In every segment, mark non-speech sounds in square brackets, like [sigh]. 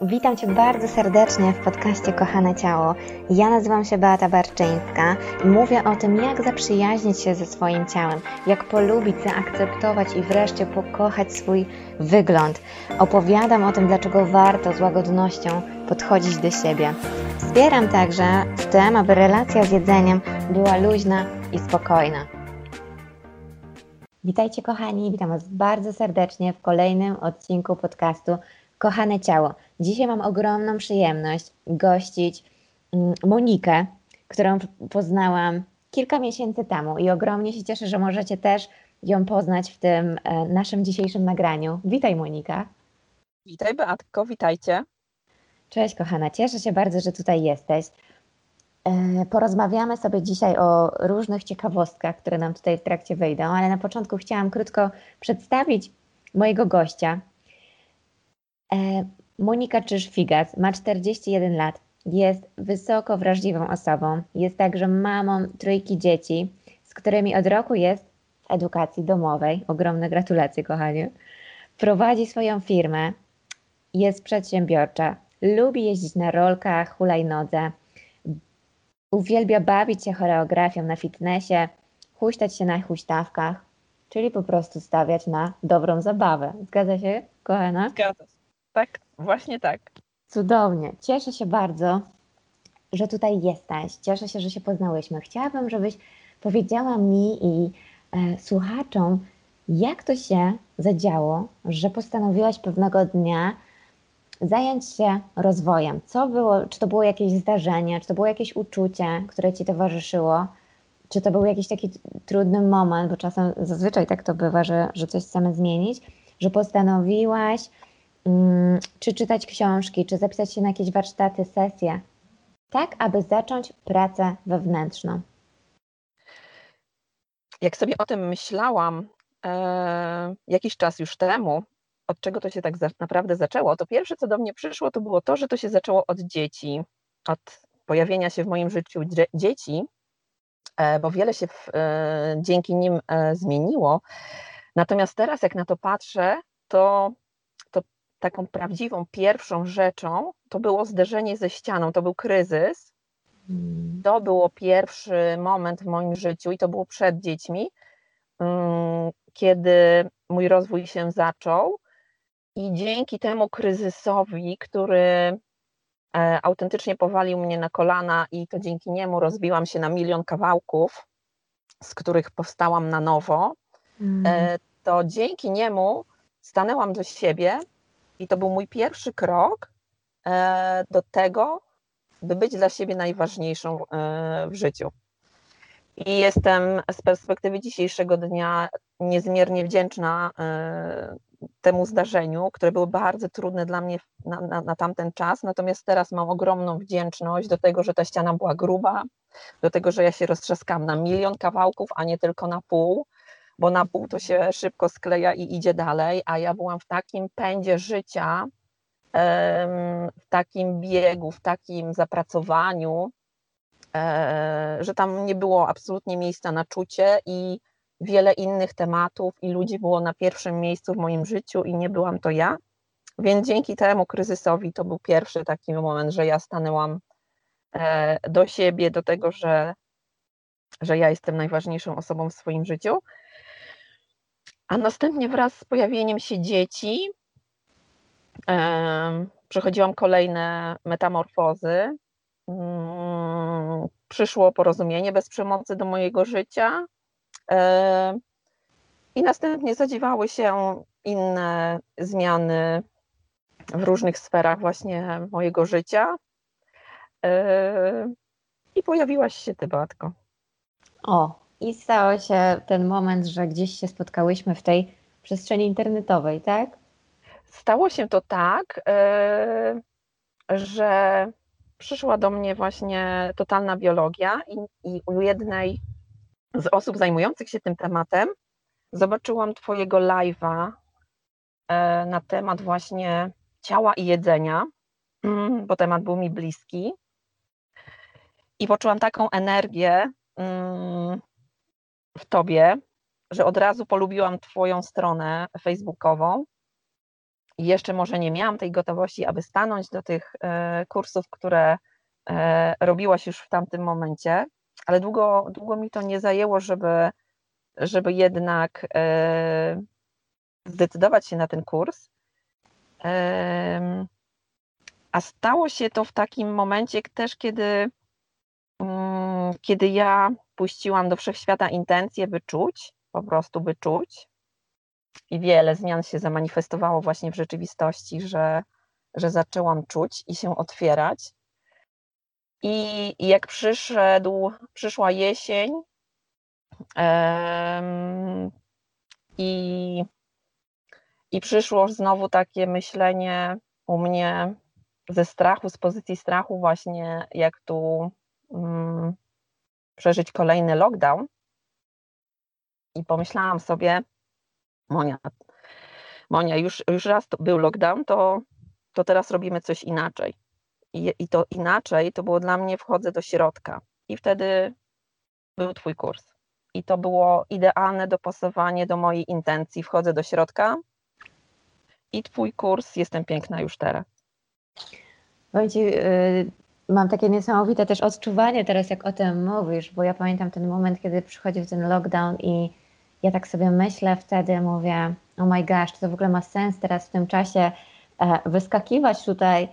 Witam Cię bardzo serdecznie w podcaście Kochane Ciało. Ja nazywam się Beata Barczyńska i mówię o tym, jak zaprzyjaźnić się ze swoim ciałem, jak polubić, zaakceptować i wreszcie pokochać swój wygląd. Opowiadam o tym, dlaczego warto z łagodnością podchodzić do siebie. Wspieram także w tym, aby relacja z jedzeniem była luźna i spokojna. Witajcie kochani, witam Was bardzo serdecznie w kolejnym odcinku podcastu Kochane Ciało. Dzisiaj mam ogromną przyjemność gościć mm, Monikę, którą poznałam kilka miesięcy temu i ogromnie się cieszę, że możecie też ją poznać w tym e, naszym dzisiejszym nagraniu. Witaj Monika. Witaj Beatko, witajcie. Cześć kochana, cieszę się bardzo, że tutaj jesteś. E, porozmawiamy sobie dzisiaj o różnych ciekawostkach, które nam tutaj w trakcie wyjdą, ale na początku chciałam krótko przedstawić mojego gościa. E, Monika Czyż-Figas ma 41 lat, jest wysoko wrażliwą osobą, jest także mamą trójki dzieci, z którymi od roku jest w edukacji domowej. Ogromne gratulacje, kochanie. Prowadzi swoją firmę, jest przedsiębiorcza, lubi jeździć na rolkach, hulajnodze, uwielbia bawić się choreografią na fitnessie, huśtać się na huśtawkach, czyli po prostu stawiać na dobrą zabawę. Zgadza się, kochana? Zgadza się. Tak, właśnie tak. Cudownie. Cieszę się bardzo, że tutaj jesteś. Cieszę się, że się poznałyśmy. Chciałabym, żebyś powiedziała mi i e, słuchaczom, jak to się zadziało, że postanowiłaś pewnego dnia zająć się rozwojem. Co było, czy to było jakieś zdarzenie, czy to było jakieś uczucie, które ci towarzyszyło, czy to był jakiś taki trudny moment, bo czasem zazwyczaj tak to bywa, że, że coś chcemy zmienić, że postanowiłaś czy czytać książki, czy zapisać się na jakieś warsztaty, sesje, tak aby zacząć pracę wewnętrzną. Jak sobie o tym myślałam e, jakiś czas już temu, od czego to się tak za, naprawdę zaczęło, to pierwsze, co do mnie przyszło, to było to, że to się zaczęło od dzieci, od pojawienia się w moim życiu dzieci, e, bo wiele się w, e, dzięki nim e, zmieniło. Natomiast teraz, jak na to patrzę, to taką prawdziwą pierwszą rzeczą to było zderzenie ze ścianą, to był kryzys. Hmm. To było pierwszy moment w moim życiu i to było przed dziećmi, mm, kiedy mój rozwój się zaczął. I dzięki temu kryzysowi, który e, autentycznie powalił mnie na kolana, i to dzięki niemu rozbiłam się na milion kawałków, z których powstałam na nowo, mm. to dzięki niemu stanęłam do siebie i to był mój pierwszy krok e, do tego, by być dla siebie najważniejszą e, w życiu. I jestem z perspektywy dzisiejszego dnia niezmiernie wdzięczna e, temu zdarzeniu, które były bardzo trudne dla mnie na, na, na, tamten czas. Natomiast teraz mam ogromną wdzięczność do tego, że ta ściana była gruba, do tego, że ja się roztrzaskałam na milion kawałków, a nie tylko na pół bo na pół to się szybko skleja i idzie dalej, a ja byłam w takim pędzie życia, w takim biegu, w takim zapracowaniu, e, że tam nie było absolutnie miejsca na czucie i wiele innych tematów i ludzi było na pierwszym miejscu w moim życiu i nie byłam to ja. Więc dzięki temu kryzysowi to był pierwszy taki moment, że ja stanęłam e, do siebie, do tego, że, że ja jestem najważniejszą osobą w swoim życiu. A następnie wraz z pojawieniem się dzieci przechodziłam kolejne metamorfozy. Mm, przyszło porozumienie bez przemocy do mojego życia. I następnie zadziwały się inne zmiany w różnych sferach właśnie mojego życia. I pojawiłaś się ty, Batko. O, i stał się ten moment, że gdzieś się spotkałyśmy w tej przestrzeni internetowej, tak? Stało się to tak, e, że przyszła do mnie właśnie totalna biologia i, i u jednej z osób zajmujących się tym tematem zobaczyłam Twojego live'a e, na temat właśnie ciała i jedzenia, mm, bo temat był mi bliski. I poczułam taką energię, mm, w tobie, że od razu polubiłam Twoją stronę facebookową jeszcze może nie miałam tej gotowości, aby stanąć do tych kursów, które robiłaś już w tamtym momencie, ale długo, długo mi to nie zajęło, żeby, żeby jednak zdecydować się na ten kurs. A stało się to w takim momencie też, kiedy, mm, kiedy ja puściłam do wszechświata intencje, by czuć, po prostu by czuć. I wiele zmian się zamanifestowało właśnie w rzeczywistości, że, że zaczęłam czuć i się otwierać. I, i jak przyszedł, przyszła jesień um, i, i przyszło znowu takie myślenie u mnie, ze strachu, z pozycji strachu właśnie, jak tu mm, przeżyć kolejny lockdown. I pomyślałam sobie, Monia, Monia, już, już raz był lockdown, to, to teraz robimy coś inaczej. I, I to inaczej to było dla mnie wchodzę do środka. I wtedy był Twój kurs. I to było idealne dopasowanie do mojej intencji. Wchodzę do środka i Twój kurs, jestem piękna już teraz. Yy, mam takie niesamowite też odczuwanie teraz, jak o tym mówisz, bo ja pamiętam ten moment, kiedy przychodził ten lockdown i ja tak sobie myślę wtedy, mówię, oh my gosh, czy to w ogóle ma sens teraz w tym czasie e, wyskakiwać tutaj,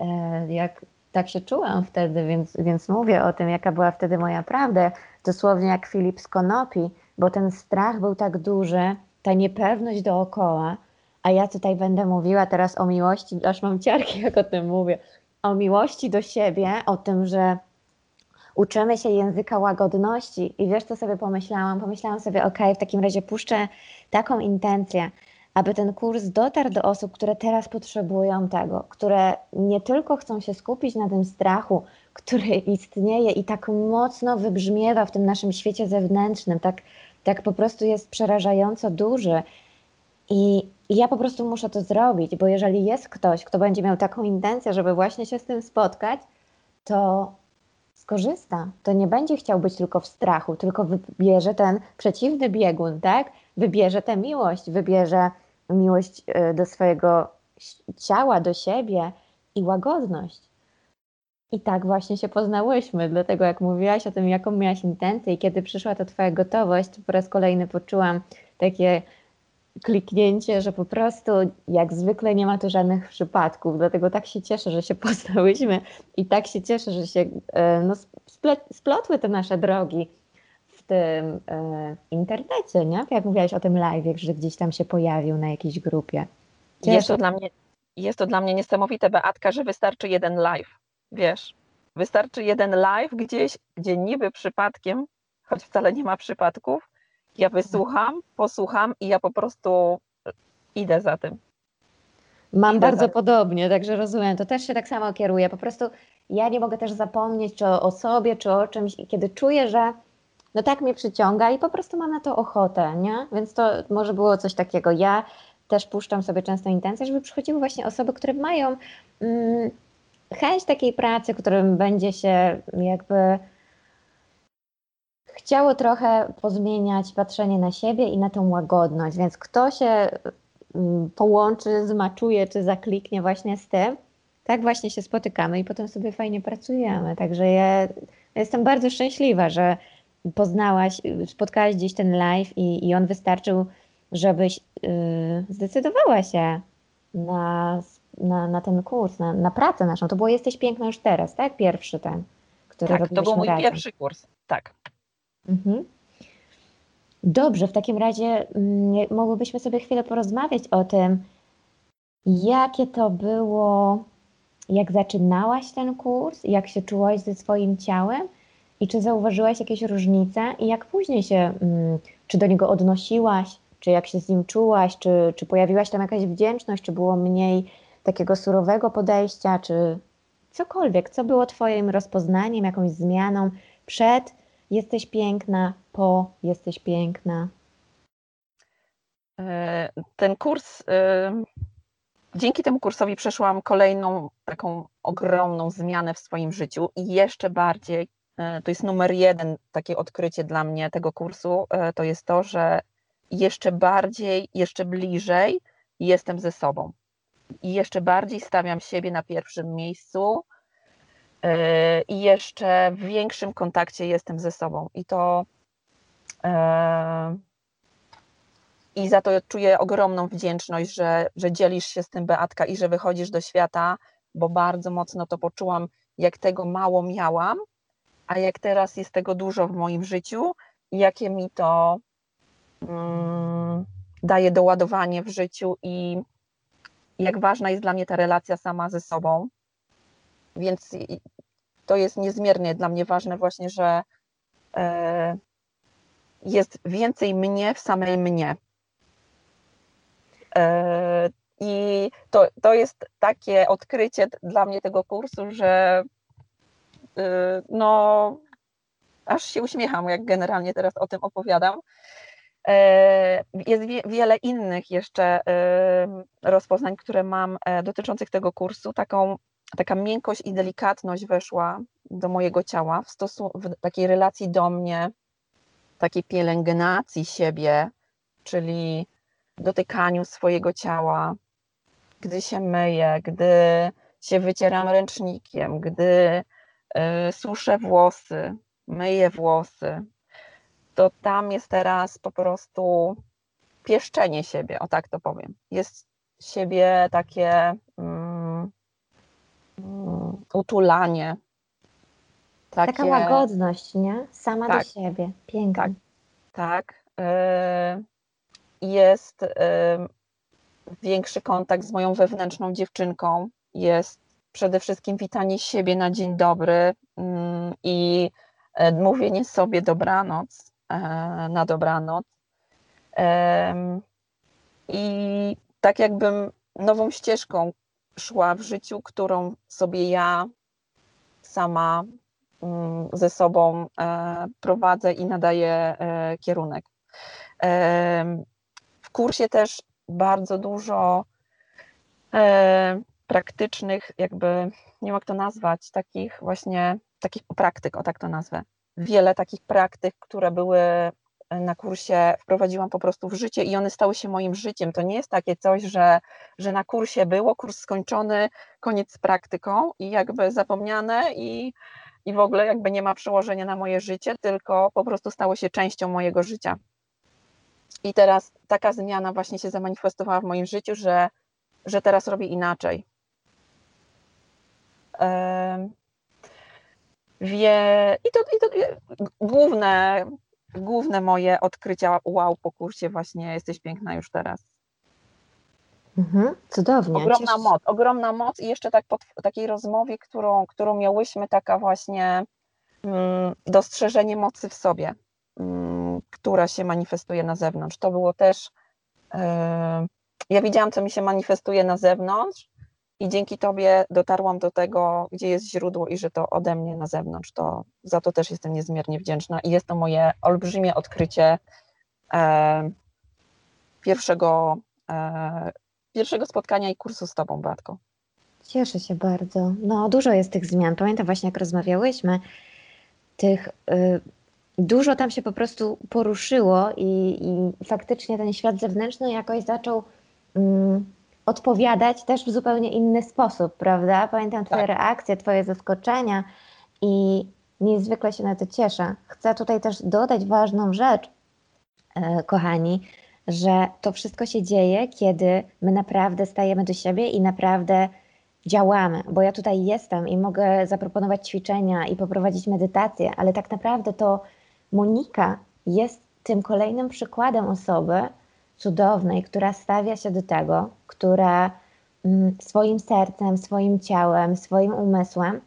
e, jak tak się czułam wtedy, więc, więc mówię o tym, jaka była wtedy moja prawda, dosłownie jak Filip z Konopi, bo ten strach był tak duży, ta niepewność dookoła, a ja tutaj będę mówiła teraz o miłości, aż mam ciarki, [laughs] jak o tym mówię, o miłości do siebie, o tym, że uczymy się języka łagodności. I wiesz, co sobie pomyślałam? Pomyślałam sobie, ok, w takim razie puszczę taką intencję, aby ten kurs dotarł do osób, które teraz potrzebują tego, które nie tylko chcą się skupić na tym strachu, który istnieje i tak mocno wybrzmiewa w tym naszym świecie zewnętrznym, tak, tak po prostu jest przerażająco duży. I ja po prostu muszę to zrobić, bo jeżeli jest ktoś, kto będzie miał taką intencję, żeby właśnie się z tym spotkać, to skorzysta. To nie będzie chciał być tylko w strachu, tylko wybierze ten przeciwny biegun, tak? Wybierze tę miłość, wybierze miłość y, do swojego ciała, do siebie i łagodność. I tak właśnie się poznałyśmy, dlatego jak mówiłaś o tym, jaką miałaś intencję i kiedy przyszła ta Twoja gotowość, to po raz kolejny poczułam takie kliknięcie, że po prostu jak zwykle nie ma tu żadnych przypadków, dlatego tak się cieszę, że się [laughs] poznałyśmy i tak się cieszę, że się e, no, splotły te nasze drogi w tym e, internecie, nie? Jak mówiłaś o tym live, że gdzieś tam się pojawił na jakiejś grupie. Cieszę. Jest to dla mnie, jest to dla mnie niesamowite, Beatka, że wystarczy jeden live, wiesz, wystarczy jeden live gdzieś, gdzie niby przypadkiem, choć wcale nie ma przypadków, ja wysłucham, posłucham i ja po prostu idę za tym. Mam idę bardzo podobnie, także rozumiem. To też się tak samo kieruje. Po prostu ja nie mogę też zapomnieć czy o, sobie, czy o czymś, kiedy czuję, że no tak mnie przyciąga i po prostu mam na to ochotę, nie? Więc to może było coś takiego. Ja też puszczam sobie często intencje, żeby przychodziły właśnie osoby, które mają mm, chęć takiej pracy, którym będzie się jakby chciało trochę pozmieniać patrzenie na siebie i na tą łagodność, więc kto się mm, połączy, zmaczuje czy zakliknie właśnie z tym, tak właśnie się spotykamy i potem sobie fajnie pracujemy. Także ja jestem bardzo szczęśliwa, że poznałaś, spotkałaś gdzieś ten live i, i on wystarczył, żebyś yy, zdecydowała się na, na, na ten kurs, na, na pracę naszą. To było Jesteś Piękna już teraz, tak? Pierwszy ten, który Tak, to był mój razem. pierwszy kurs, tak. Mhm. Dobrze, w takim razie mm, mogłybyśmy sobie chwilę porozmawiać o tym, jakie to było, jak zaczynałaś ten kurs, jak się czułaś ze swoim ciałem i czy zauważyłaś jakieś różnice i jak później się, mm, czy do niego odnosiłaś, czy jak się z nim czułaś, czy, czy pojawiłaś tam jakaś wdzięczność, czy było mniej takiego surowego podejścia, czy cokolwiek, co było Twoim rozpoznaniem, jakąś zmianą przed Jesteś piękna, po jesteś piękna. E, ten kurs, e, dzięki temu kursowi przeszłam kolejną taką ogromną zmianę w swoim życiu i jeszcze bardziej, e, to jest numer jeden takie odkrycie dla mnie tego kursu, to jest to, że jeszcze bardziej, jeszcze bliżej jestem ze sobą. i jeszcze bardziej stawiam siebie na pierwszym miejscu i jeszcze w większym kontakcie jestem ze sobą. I to yy, i za to czuję ogromną wdzięczność, że, że dzielisz się z tym Beatka i że wychodzisz do świata, bo bardzo mocno to poczułam, jak tego mało miałam, a jak teraz jest tego dużo w moim życiu i jakie mi to mm, daje doładowanie w życiu i jak ważna jest dla mnie ta relacja sama ze sobą. Więc to jest niezmiernie dla mnie ważne właśnie, że e, jest więcej mnie w samej mnie. E, I to, to jest takie odkrycie dla mnie tego kursu, że y, no, aż się uśmiecham, jak generalnie teraz o tym opowiadam. E, jest wiele innych jeszcze rozpoznań, które mam e, dotyczących tego kursu. Taką, taka miękkość i delikatność weszła do mojego ciała w, w takiej relacji do mnie, takiej pielęgnacji siebie, czyli dotykaniu swojego ciała, gdy się myję, gdy się wycieram ręcznikiem, gdy y, suszę włosy, myję włosy, to tam jest teraz po prostu pieszczenie siebie, o tak to powiem. Jest siebie takie utulanie. Takie, Taka łagodność, nie? Sama tak, do siebie. Pięknie. Tak, tak. Y, jest większy kontakt z moją wewnętrzną dziewczynką, jest przede wszystkim witanie siebie na dzień dobry mm, i e, mówienie sobie dobranoc, e, na dobranoc. I tak jakbym nową ścieżką szła w życiu, którą sobie ja sama mm, ze sobą e, prowadzę i nadaję kierunek. W kursie też bardzo dużo e, praktycznych, jakby, nie wiem jak to nazwać, takich właśnie, takich praktyk, o tak to nazwę. Wiele takich praktyk, które były na kursie, wprowadziłam po prostu w życie i one stały się moim życiem. To nie jest takie coś, że, że na kursie było, kurs skończony, koniec z praktyką i jakby zapomniane i, i w ogóle jakby nie ma przełożenia na moje życie, tylko po prostu stało się częścią mojego życia. I teraz taka zmiana właśnie się zamanifestowała w moim życiu, że, że teraz robię inaczej. Wie, i, to, I to główne, główne moje odkrycia wow po kursie właśnie jesteś piękna już teraz. Mhm, cudownie. Ogromna moc, ogromna moc i jeszcze tak po takiej rozmowie, którą, którą miałyśmy, taka właśnie mm, dostrzeżenie mocy w sobie. Mm, która się manifestuje na zewnątrz. To było też. E, ja widziałam, co mi się manifestuje na zewnątrz, i dzięki Tobie dotarłam do tego, gdzie jest źródło i że to ode mnie na zewnątrz. To za to też jestem niezmiernie wdzięczna i jest to moje olbrzymie odkrycie e, pierwszego, e, pierwszego spotkania i kursu z Tobą, Batko. Cieszę się bardzo. No, dużo jest tych zmian. Pamiętam właśnie, jak rozmawiałyśmy, tych y, dużo tam się po prostu poruszyło i, i faktycznie ten świat zewnętrzny jakoś zaczął mm, odpowiadać też w zupełnie inny sposób, prawda? Pamiętam Twoje tak. reakcje, Twoje zaskoczenia i niezwykle się na to cieszę. Chcę tutaj też dodać ważną rzecz, e, kochani, że to wszystko się dzieje, kiedy my naprawdę stajemy do siebie i naprawdę działamy, bo ja tutaj jestem i mogę zaproponować ćwiczenia i poprowadzić medytację, ale tak naprawdę to Monika jest tym kolejnym przykładem osoby cudownej, która stawia się do tego, która mm, swoim sercem, swoim ciałem, swoim umysłem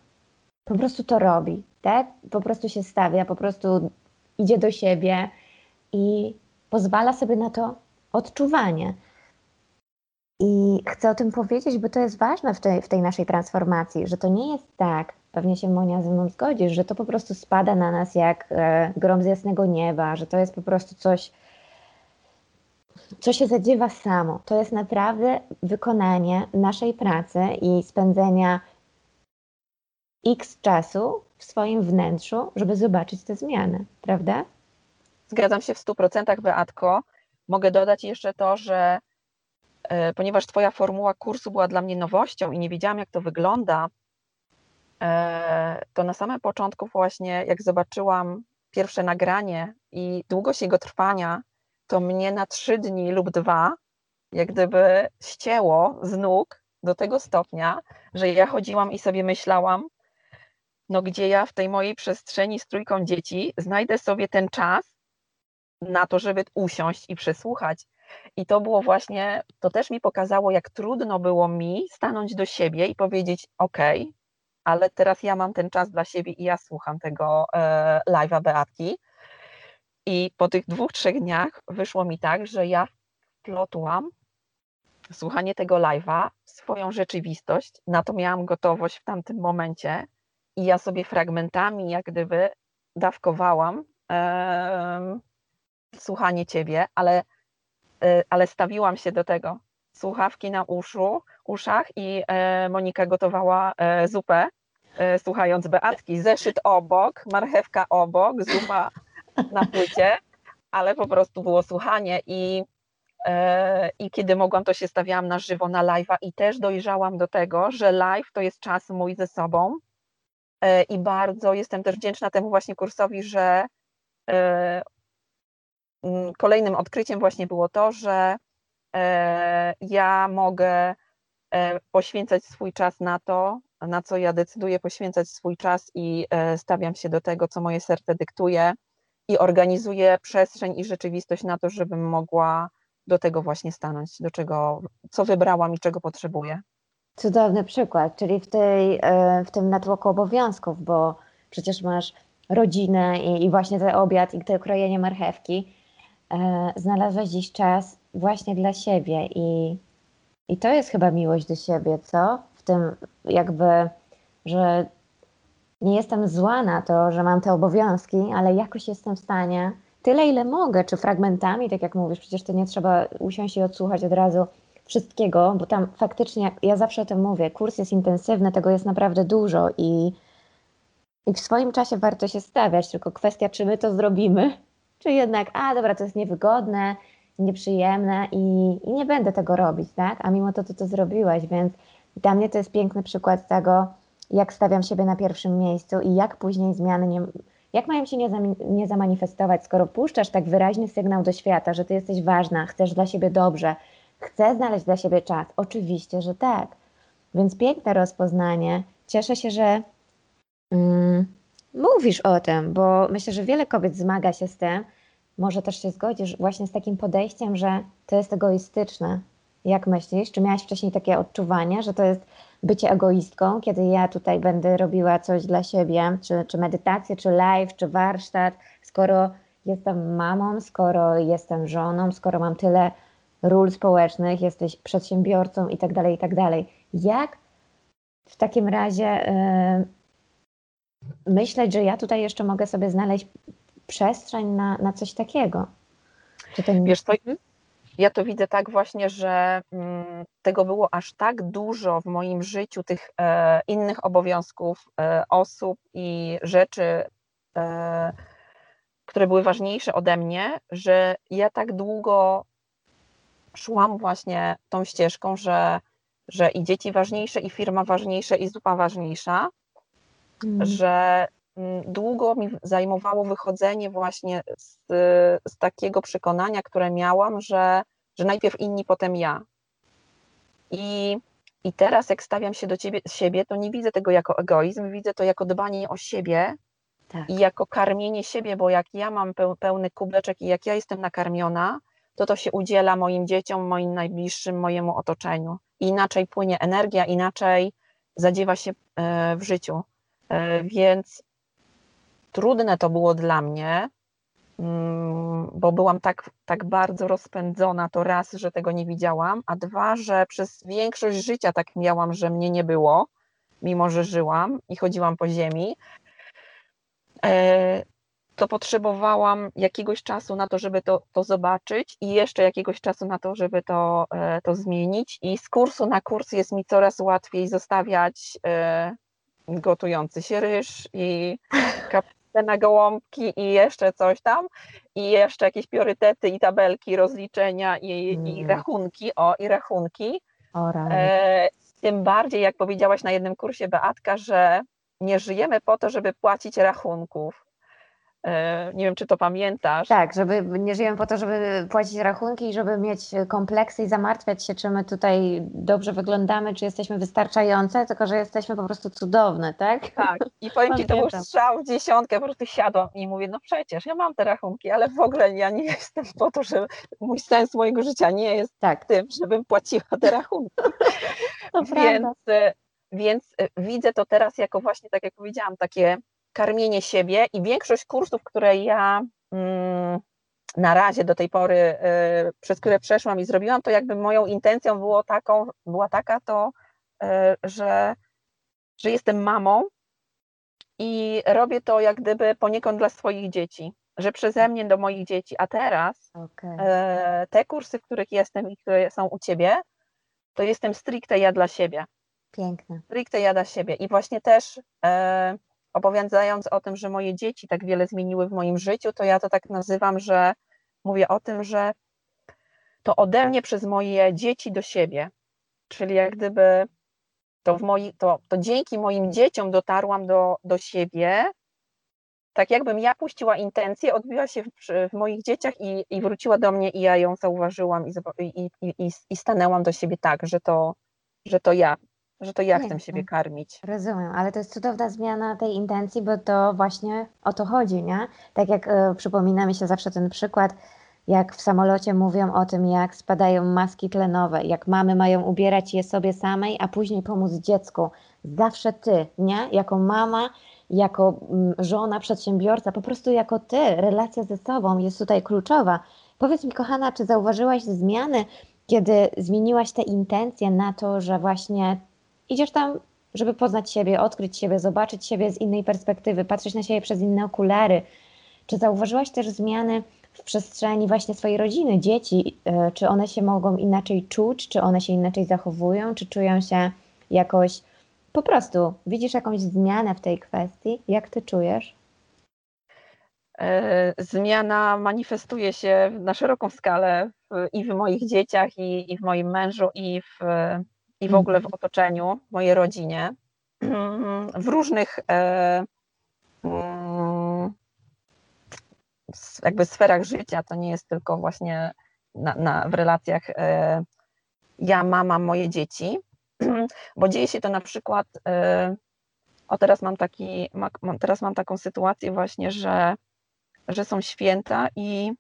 po prostu to robi, tak? Po prostu się stawia, po prostu idzie do siebie i pozwala sobie na to odczuwanie. I chcę o tym powiedzieć, bo to jest ważne w tej, w tej naszej transformacji, że to nie jest tak, pewnie się Monia ze mną zgodzisz, że to po prostu spada na nas jak e, grom z jasnego nieba, że to jest po prostu coś, co się zadziewa samo. To jest naprawdę wykonanie naszej pracy i spędzenia x czasu w swoim wnętrzu, żeby zobaczyć te zmiany, prawda? Zgadzam się w 100% Beatko. Mogę dodać jeszcze to, że e, ponieważ Twoja formuła kursu była dla mnie nowością i nie wiedziałam, jak to wygląda, e, to na samym początku, właśnie jak zobaczyłam pierwsze nagranie i długość jego trwania, to mnie na trzy dni lub dwa, jak gdyby ścięło z nóg do tego stopnia, że ja chodziłam i sobie myślałam, no gdzie ja w tej mojej przestrzeni z trójką dzieci znajdę sobie ten czas na to, żeby usiąść i przesłuchać. I to było właśnie, to też mi pokazało, jak trudno było mi stanąć do siebie i powiedzieć: OK, ale teraz ja mam ten czas dla siebie i ja słucham tego e, live'a Beatki. I po tych dwóch, trzech dniach wyszło mi tak, że ja wplotłam słuchanie tego live'a w swoją rzeczywistość. Na to miałam gotowość w tamtym momencie i ja sobie fragmentami, jak gdyby, dawkowałam e, słuchanie ciebie, ale, e, ale stawiłam się do tego. Słuchawki na uszu, uszach i e, Monika gotowała e, zupę, e, słuchając Beatki. Zeszyt obok, marchewka obok, zupa na płycie, ale po prostu było słuchanie i e, i kiedy mogłam, to się stawiałam na żywo na live'a i też dojrzałam do tego, że live to jest czas mój ze sobą, E, i bardzo jestem też wdzięczna temu właśnie kursowi, że e, kolejnym odkryciem właśnie było to, że ja mogę poświęcać swój czas na to, na co ja decyduję poświęcać swój czas i stawiam się do tego, co moje serce dyktuje i organizuję przestrzeń i rzeczywistość na to, żebym mogła do tego właśnie stanąć, do czego, co wybrałam i czego potrzebuję. Cudowny przykład, czyli w, tej, e, w tym natłoku obowiązków, bo przecież masz rodzinę i, i właśnie ten obiad i to krojenie marchewki. E, znalazłaś dziś czas właśnie dla siebie i, i to jest chyba miłość do siebie, co? W tym jakby, że nie jestem zła na to, że mam te obowiązki, ale jakoś jestem w stanie tyle, ile mogę, czy fragmentami, tak jak mówisz, przecież to nie trzeba usiąść i odsłuchać od razu wszystkiego, bo tam faktycznie, ja zawsze o tym mówię, kurs jest intensywny, tego jest naprawdę dużo i, i w swoim czasie warto się stawiać, tylko kwestia, czy my to zrobimy, [laughs] czy jednak, a dobra, to jest niewygodne, nieprzyjemne i, i nie będę tego robić, tak? A mimo to, to to zrobiłaś, więc dla mnie to jest piękny przykład tego, jak stawiam siebie na pierwszym miejscu i jak później zmiany nie, jak mają się nie, nie zamanifestować, skoro puszczasz tak wyraźny sygnał do świata, że ty jesteś ważna, chcesz dla siebie dobrze, Chcę znaleźć dla siebie czas? Oczywiście, że tak. Więc piękne rozpoznanie. Cieszę się, że mm, mówisz o tym, bo myślę, że wiele kobiet zmaga się z tym. Może też się zgodzisz właśnie z takim podejściem, że to jest egoistyczne. Jak myślisz? Czy miałaś wcześniej takie odczuwanie, że to jest bycie egoistką, kiedy ja tutaj będę robiła coś dla siebie, czy, czy medytację, czy live, czy warsztat, skoro jestem mamą, skoro jestem żoną, skoro mam tyle ról społecznych, jesteś przedsiębiorcą i tak dalej, i tak dalej. Jak w takim razie yy, myśleć, że ja tutaj jeszcze mogę sobie znaleźć przestrzeń na, na coś takiego? Czy to nie... Wiesz co, ja to widzę tak właśnie, że mm, tego było aż tak dużo w moim życiu, tych e, innych obowiązków, e, osób i rzeczy, e, które były ważniejsze ode mnie, że ja tak długo szłam właśnie tą ścieżką, że, że i dzieci ważniejsze, i firma ważniejsza, i zupa ważniejsza, mm. że długo mi zajmowało wychodzenie właśnie z, z takiego przekonania, które miałam, że, że najpierw inni, potem ja. I, I teraz, jak stawiam się do ciebie, siebie, to nie widzę tego jako egoizm, widzę to jako dbanie o siebie tak. i jako karmienie siebie, bo jak ja mam pełny kubeczek i jak ja jestem nakarmiona, to to się udziela moim dzieciom, moim najbliższym, mojemu otoczeniu. Inaczej płynie energia, inaczej zadziewa się e, w życiu. E, więc trudne to było dla mnie, mm, bo byłam tak, tak bardzo rozpędzona, to raz, że tego nie widziałam, a dwa, że przez większość życia tak miałam, że mnie nie było, mimo że żyłam i chodziłam po ziemi. E, to potrzebowałam jakiegoś czasu na to, żeby to, to zobaczyć i jeszcze jakiegoś czasu na to, żeby to, e, to zmienić. I z kursu na kurs jest mi coraz łatwiej zostawiać e, gotujący się ryż i kap, listę na gołąbki i jeszcze coś tam, i jeszcze jakieś priorytety i tabelki, rozliczenia i, mm. i rachunki, o, i rachunki. E, tym bardziej, jak powiedziałaś na jednym kursie, Beatka, że nie żyjemy po to, żeby płacić rachunków. E, nie wiem, czy to pamiętasz. Tak, żeby nie żyjemy po to, żeby płacić rachunki i żeby mieć kompleksy i zamartwiać się, czy my tutaj dobrze wyglądamy, czy jesteśmy wystarczające, tylko że jesteśmy po prostu cudowne, tak? Tak. I powiem Ci, to był strzał w dziesiątkę, po prostu siadłam i mówię, no przecież ja mam te rachunki, ale w ogóle ja nie jestem po to, że mój sens mojego życia nie jest tak. tym, żebym płaciła te rachunki. [laughs] Więc, prawda. więc e, widzę to teraz jako właśnie, tak jak powiedziałam, takie karmienie siebie i większość kursów, które ja mm, na razie do tej pory, y, przez które przeszłam i zrobiłam, to jakby moją intencją było taką, była taka to, y, że, że jestem mamą i robię to jak gdyby poniekąd dla swoich dzieci, że przeze mnie do moich dzieci, a teraz okay. y, te kursy, w których jestem i które są u Ciebie, to jestem stricte ja dla siebie. Piękne. Stricte ja dla siebie i właśnie też opowiadając o tym, że moje dzieci tak wiele zmieniły w moim życiu, to ja to tak nazywam, że mówię o tym, że to ode mnie przez moje dzieci do siebie. Czyli jak gdyby to, w moi, to, to dzięki moim dzieciom dotarłam do, do siebie, tak jakbym ja puściła intencję, odbiła się w, w moich dzieciach i, i wróciła do mnie i ja ją zauważyłam i, i, i, i stanęłam do siebie tak, że to, że to ja że to ja chcę siebie karmić. Rozumiem, ale to jest cudowna zmiana tej intencji, bo to właśnie o to chodzi, nie? Tak jak y, przypomina mi się zawsze ten przykład, jak w samolocie mówią o tym, jak spadają maski tlenowe, jak mamy mają ubierać je sobie samej, a później pomóc dziecku. Zawsze ty, nie? Jako mama, jako mm, żona, przedsiębiorca, po prostu jako ty, relacja ze sobą jest tutaj kluczowa. Powiedz mi, kochana, czy zauważyłaś zmiany, kiedy zmieniłaś te intencje na to, że właśnie idziesz tam, żeby poznać siebie, odkryć siebie, zobaczyć siebie z innej perspektywy, patrzeć na siebie przez inne okulary. Czy zauważyłaś też zmiany w przestrzeni właśnie swojej rodziny, dzieci? E, czy one się mogą inaczej czuć, czy one się inaczej zachowują, czy czują się jakoś po prostu widzisz jakąś zmianę w tej kwestii? Jak ty czujesz? E, zmiana manifestuje się na szeroką skalę i w moich dzieciach, i, i w moim mężu, i w, i w ogóle w mhm. otoczeniu, w mojej rodzinie, [clears throat] w różnych e, mm, jakby sferach życia. To nie jest tylko właśnie na, na, w relacjach e, ja, mama, moje dzieci, [clears throat] bo dzieje się to na przykład, e, o teraz mam, taki, teraz mam taką sytuację właśnie, że, że są święta i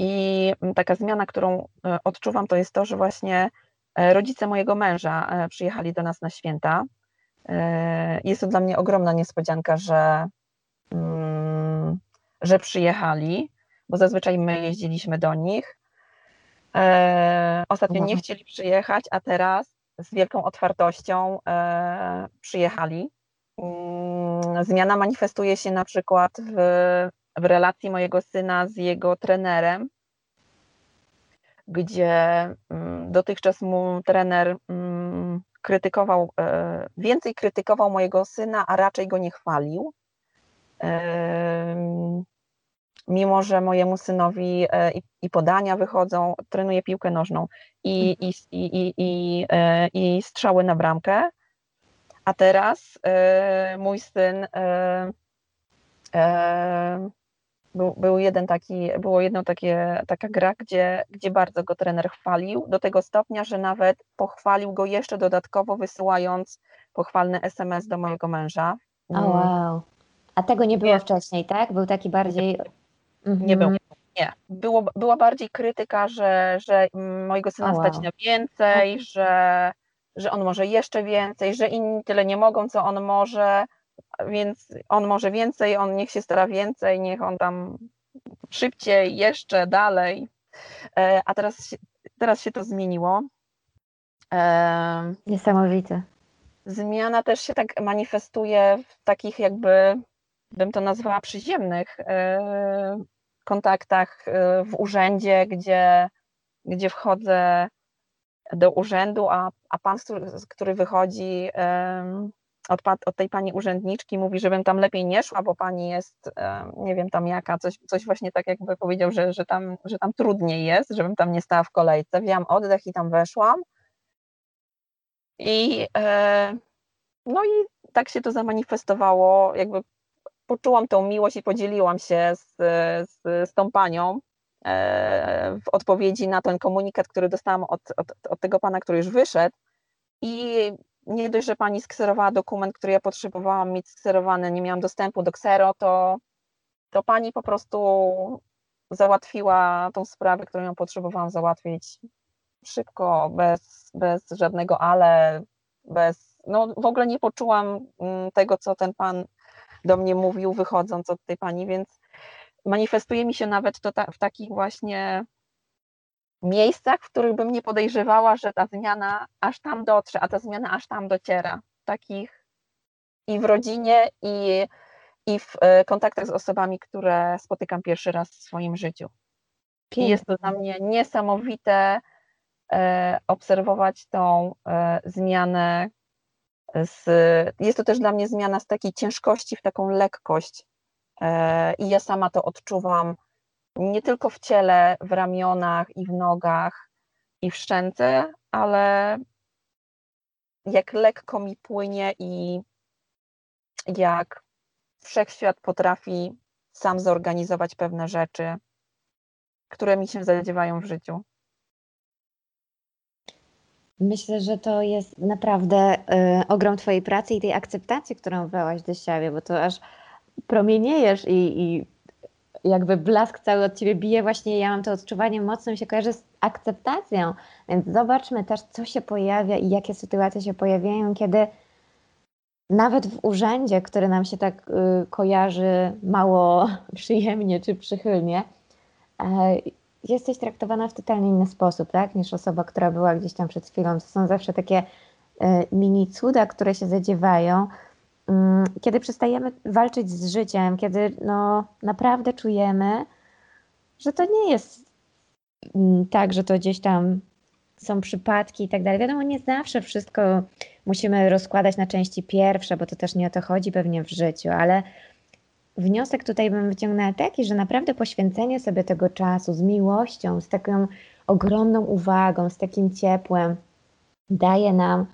i taka zmiana, którą e, odczuwam, to jest to, że właśnie e, rodzice mojego męża e, przyjechali do nas na święta. Jest to dla mnie ogromna niespodzianka, że, mm, że przyjechali, bo zazwyczaj my jeździliśmy do nich. Ostatnio nie chcieli przyjechać, a teraz z wielką otwartością przyjechali. Mm, zmiana manifestuje się na przykład w w relacji mojego syna z jego trenerem, gdzie mm, dotychczas mu trener mm, krytykował, e, więcej krytykował mojego syna, a raczej go nie chwalił. Mimo, że mojemu synowi e, i podania wychodzą, trenuje piłkę nożną i, i, i, i, e, i strzały na bramkę, a teraz mój syn był, był jeden taki, było jedno takie, taka gra, gdzie, gdzie bardzo go trener chwalił, do tego stopnia, że nawet pochwalił go jeszcze dodatkowo, wysyłając pochwalny SMS do mojego męża. O oh, wow. A tego nie było nie. wcześniej, tak? Był taki bardziej. Nie, nie był. Nie. Było, była bardziej krytyka, że, że mojego syna wow. stać na więcej, że, że on może jeszcze więcej, że inni tyle nie mogą, co on może więc on może więcej, on niech się stara więcej, niech on tam szybciej, jeszcze dalej. E, a teraz, teraz się to zmieniło. E, Niesamowite. Zmiana też się tak manifestuje w takich jakby, bym to nazwała przyziemnych e, kontaktach w urzędzie, gdzie, gdzie wchodzę do urzędu, a, a pan, który wychodzi, od, od, tej pani urzędniczki mówi, żebym tam lepiej nie szła, bo pani jest, e, nie wiem tam jaka, coś, coś właśnie tak jakby powiedział, że, że, tam, że tam trudniej jest, żebym tam nie stała w kolejce. Wzięłam oddech i tam weszłam. I e, no i tak się to zamanifestowało, jakby poczułam tą miłość i podzieliłam się z, z, z tą panią e, w odpowiedzi na ten komunikat, który dostałam od, od, od tego pana, który już wyszedł. I nie dość, że pani skserowała dokument, który ja potrzebowałam mieć skserowany, nie miałam dostępu do ksero, to, to pani po prostu załatwiła tą sprawę, którą ją potrzebowałam załatwić szybko, bez, bez żadnego ale, bez, no w ogóle nie poczułam mm, tego, co ten pan do mnie mówił, wychodząc od tej pani, więc manifestuje mi się nawet to ta, w takich właśnie miejscach, w których bym nie podejrzewała, że ta zmiana aż tam dotrze, a ta zmiana aż tam dociera. Takich i w rodzinie, i, i w e, kontaktach z osobami, które spotykam pierwszy raz w swoim życiu. I jest to dla mnie niesamowite e, obserwować tą e, zmianę. Z, jest to też dla mnie zmiana z takiej ciężkości w taką lekkość. I ja sama to odczuwam nie tylko w ciele, w ramionach i w nogach i w szczęce, ale jak lekko mi płynie i jak wszechświat potrafi sam zorganizować pewne rzeczy, które mi się zadziewają w życiu. Myślę, że to jest naprawdę y, ogrom Twojej pracy i tej akceptacji, którą wyłaś do siebie, bo to aż promieniejesz i, i jakby blask cały od ciebie bije, właśnie ja mam to odczuwanie mocno mi się kojarzy z akceptacją. Więc zobaczmy też, co się pojawia i jakie sytuacje się pojawiają, kiedy nawet w urzędzie, który nam się tak y, kojarzy mało [laughs] przyjemnie czy przychylnie, y, jesteś traktowana w totalnie inny sposób, tak, niż osoba, która była gdzieś tam przed chwilą. To są zawsze takie y, mini cuda, które się zadziewają, kiedy przestajemy walczyć z życiem, kiedy no, naprawdę czujemy, że to nie jest mm, tak, że to gdzieś tam są przypadki i tak dalej. Wiadomo, nie zawsze wszystko musimy rozkładać na części pierwsze, bo to też nie o to chodzi pewnie w życiu, ale wniosek tutaj bym wyciągnęła taki, że naprawdę poświęcenie sobie tego czasu z miłością, z taką ogromną uwagą, z takim ciepłem daje nam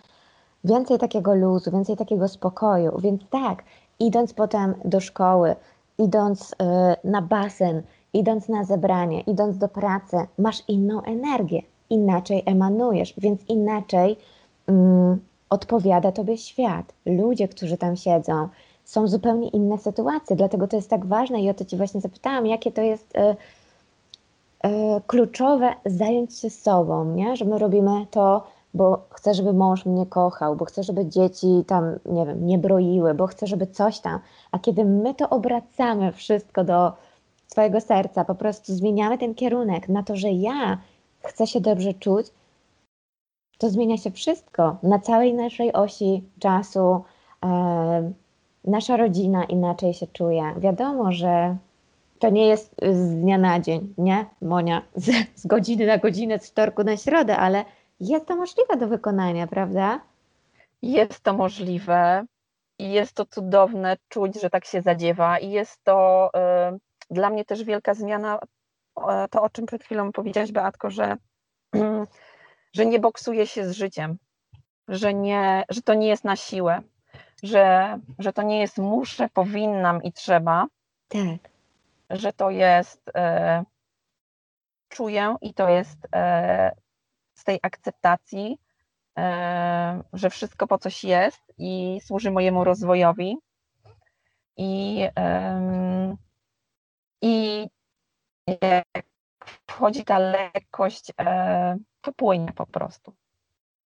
więcej takiego luzu, więcej takiego spokoju. Więc tak, idąc potem do szkoły, idąc y, na basen, idąc na zebranie, idąc do pracy, masz inną energię, inaczej emanujesz, więc inaczej mm, odpowiada tobie świat. Ludzie, którzy tam siedzą, są zupełnie inne sytuacje, dlatego to jest tak ważne i o to Ci właśnie zapytałam, jakie to jest y, y, kluczowe zająć się sobą, nie? że my robimy to bo chcę, żeby mąż mnie kochał, bo chcę, żeby dzieci tam, nie wiem, nie broiły, bo chcę, żeby coś tam. A kiedy my to obracamy wszystko do swojego serca, po prostu zmieniamy ten kierunek na to, że ja chcę się dobrze czuć, to zmienia się wszystko na całej naszej osi czasu. E, nasza rodzina inaczej się czuje. Wiadomo, że to nie jest z dnia na dzień, nie, Monia, z, z godziny na godzinę, z wtorku na środę, ale jest to możliwe do wykonania, prawda? Jest to możliwe i jest to cudowne czuć, że tak się zadziewa i jest to y, dla mnie też wielka zmiana, to o czym przed chwilą powiedziałaś Beatko, że, [clears throat] że nie boksuje się z życiem, że, nie, że to nie jest na siłę, że, że to nie jest muszę, powinnam i trzeba, tak. że to jest e, czuję i to jest z tej akceptacji, e, że wszystko po coś jest i służy mojemu rozwojowi. I, i wchodzi ta lekkość, e, to płynie po prostu.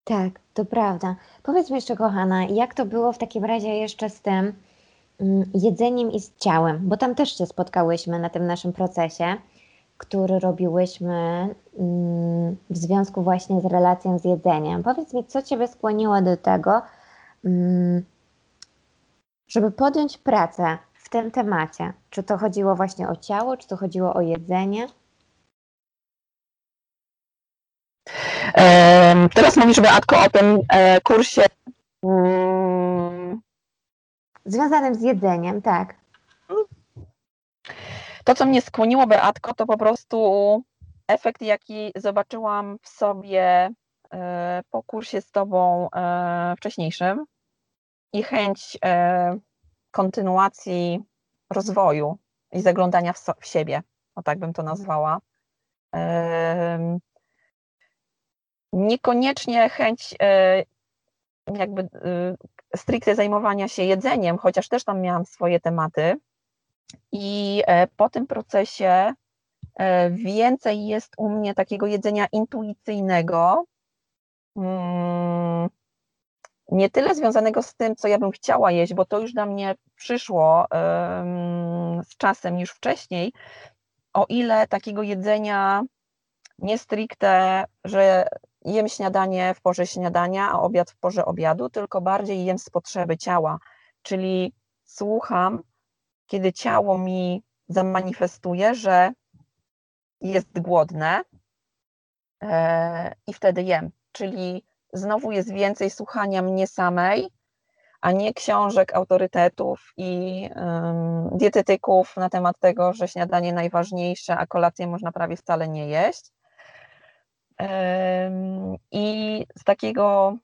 Tak, to prawda. Powiedz mi jeszcze, kochana, jak to było w takim razie jeszcze z tym mm, jedzeniem i z ciałem? Bo tam też się spotkałyśmy na tym naszym procesie który robiłyśmy mm, w związku właśnie z relacją z jedzeniem. Powiedz mi, co Ciebie skłoniło do tego, mm, żeby podjąć pracę w tym temacie? Czy to chodziło właśnie o ciało, czy to chodziło o jedzenie? Teraz mówisz, Beatko, o tym e, kursie mm, związanym z jedzeniem, tak. To, co mnie skłoniło, Beatko, to po prostu efekt, jaki zobaczyłam w sobie e, po kursie z Tobą e, wcześniejszym i chęć e, kontynuacji rozwoju i zaglądania w, so, w siebie, o tak bym to nazwała. Niekoniecznie chęć jakby stricte zajmowania się jedzeniem, chociaż też tam miałam swoje tematy. I po tym procesie E, więcej jest u mnie takiego jedzenia intuicyjnego, mm, nie tyle związanego z tym, co ja bym chciała jeść, bo to już na mnie przyszło z czasem niż wcześniej, o ile takiego jedzenia nie stricte, że jem śniadanie w porze śniadania, a obiad w porze obiadu, tylko bardziej jem z potrzeby ciała, czyli słucham, kiedy ciało mi zamanifestuje, że jest głodne e, i wtedy jem. Czyli znowu jest więcej słuchania mnie samej, a nie książek autorytetów i um, dietetyków na temat tego, że śniadanie najważniejsze, a kolację można prawie wcale nie jeść. I z takiego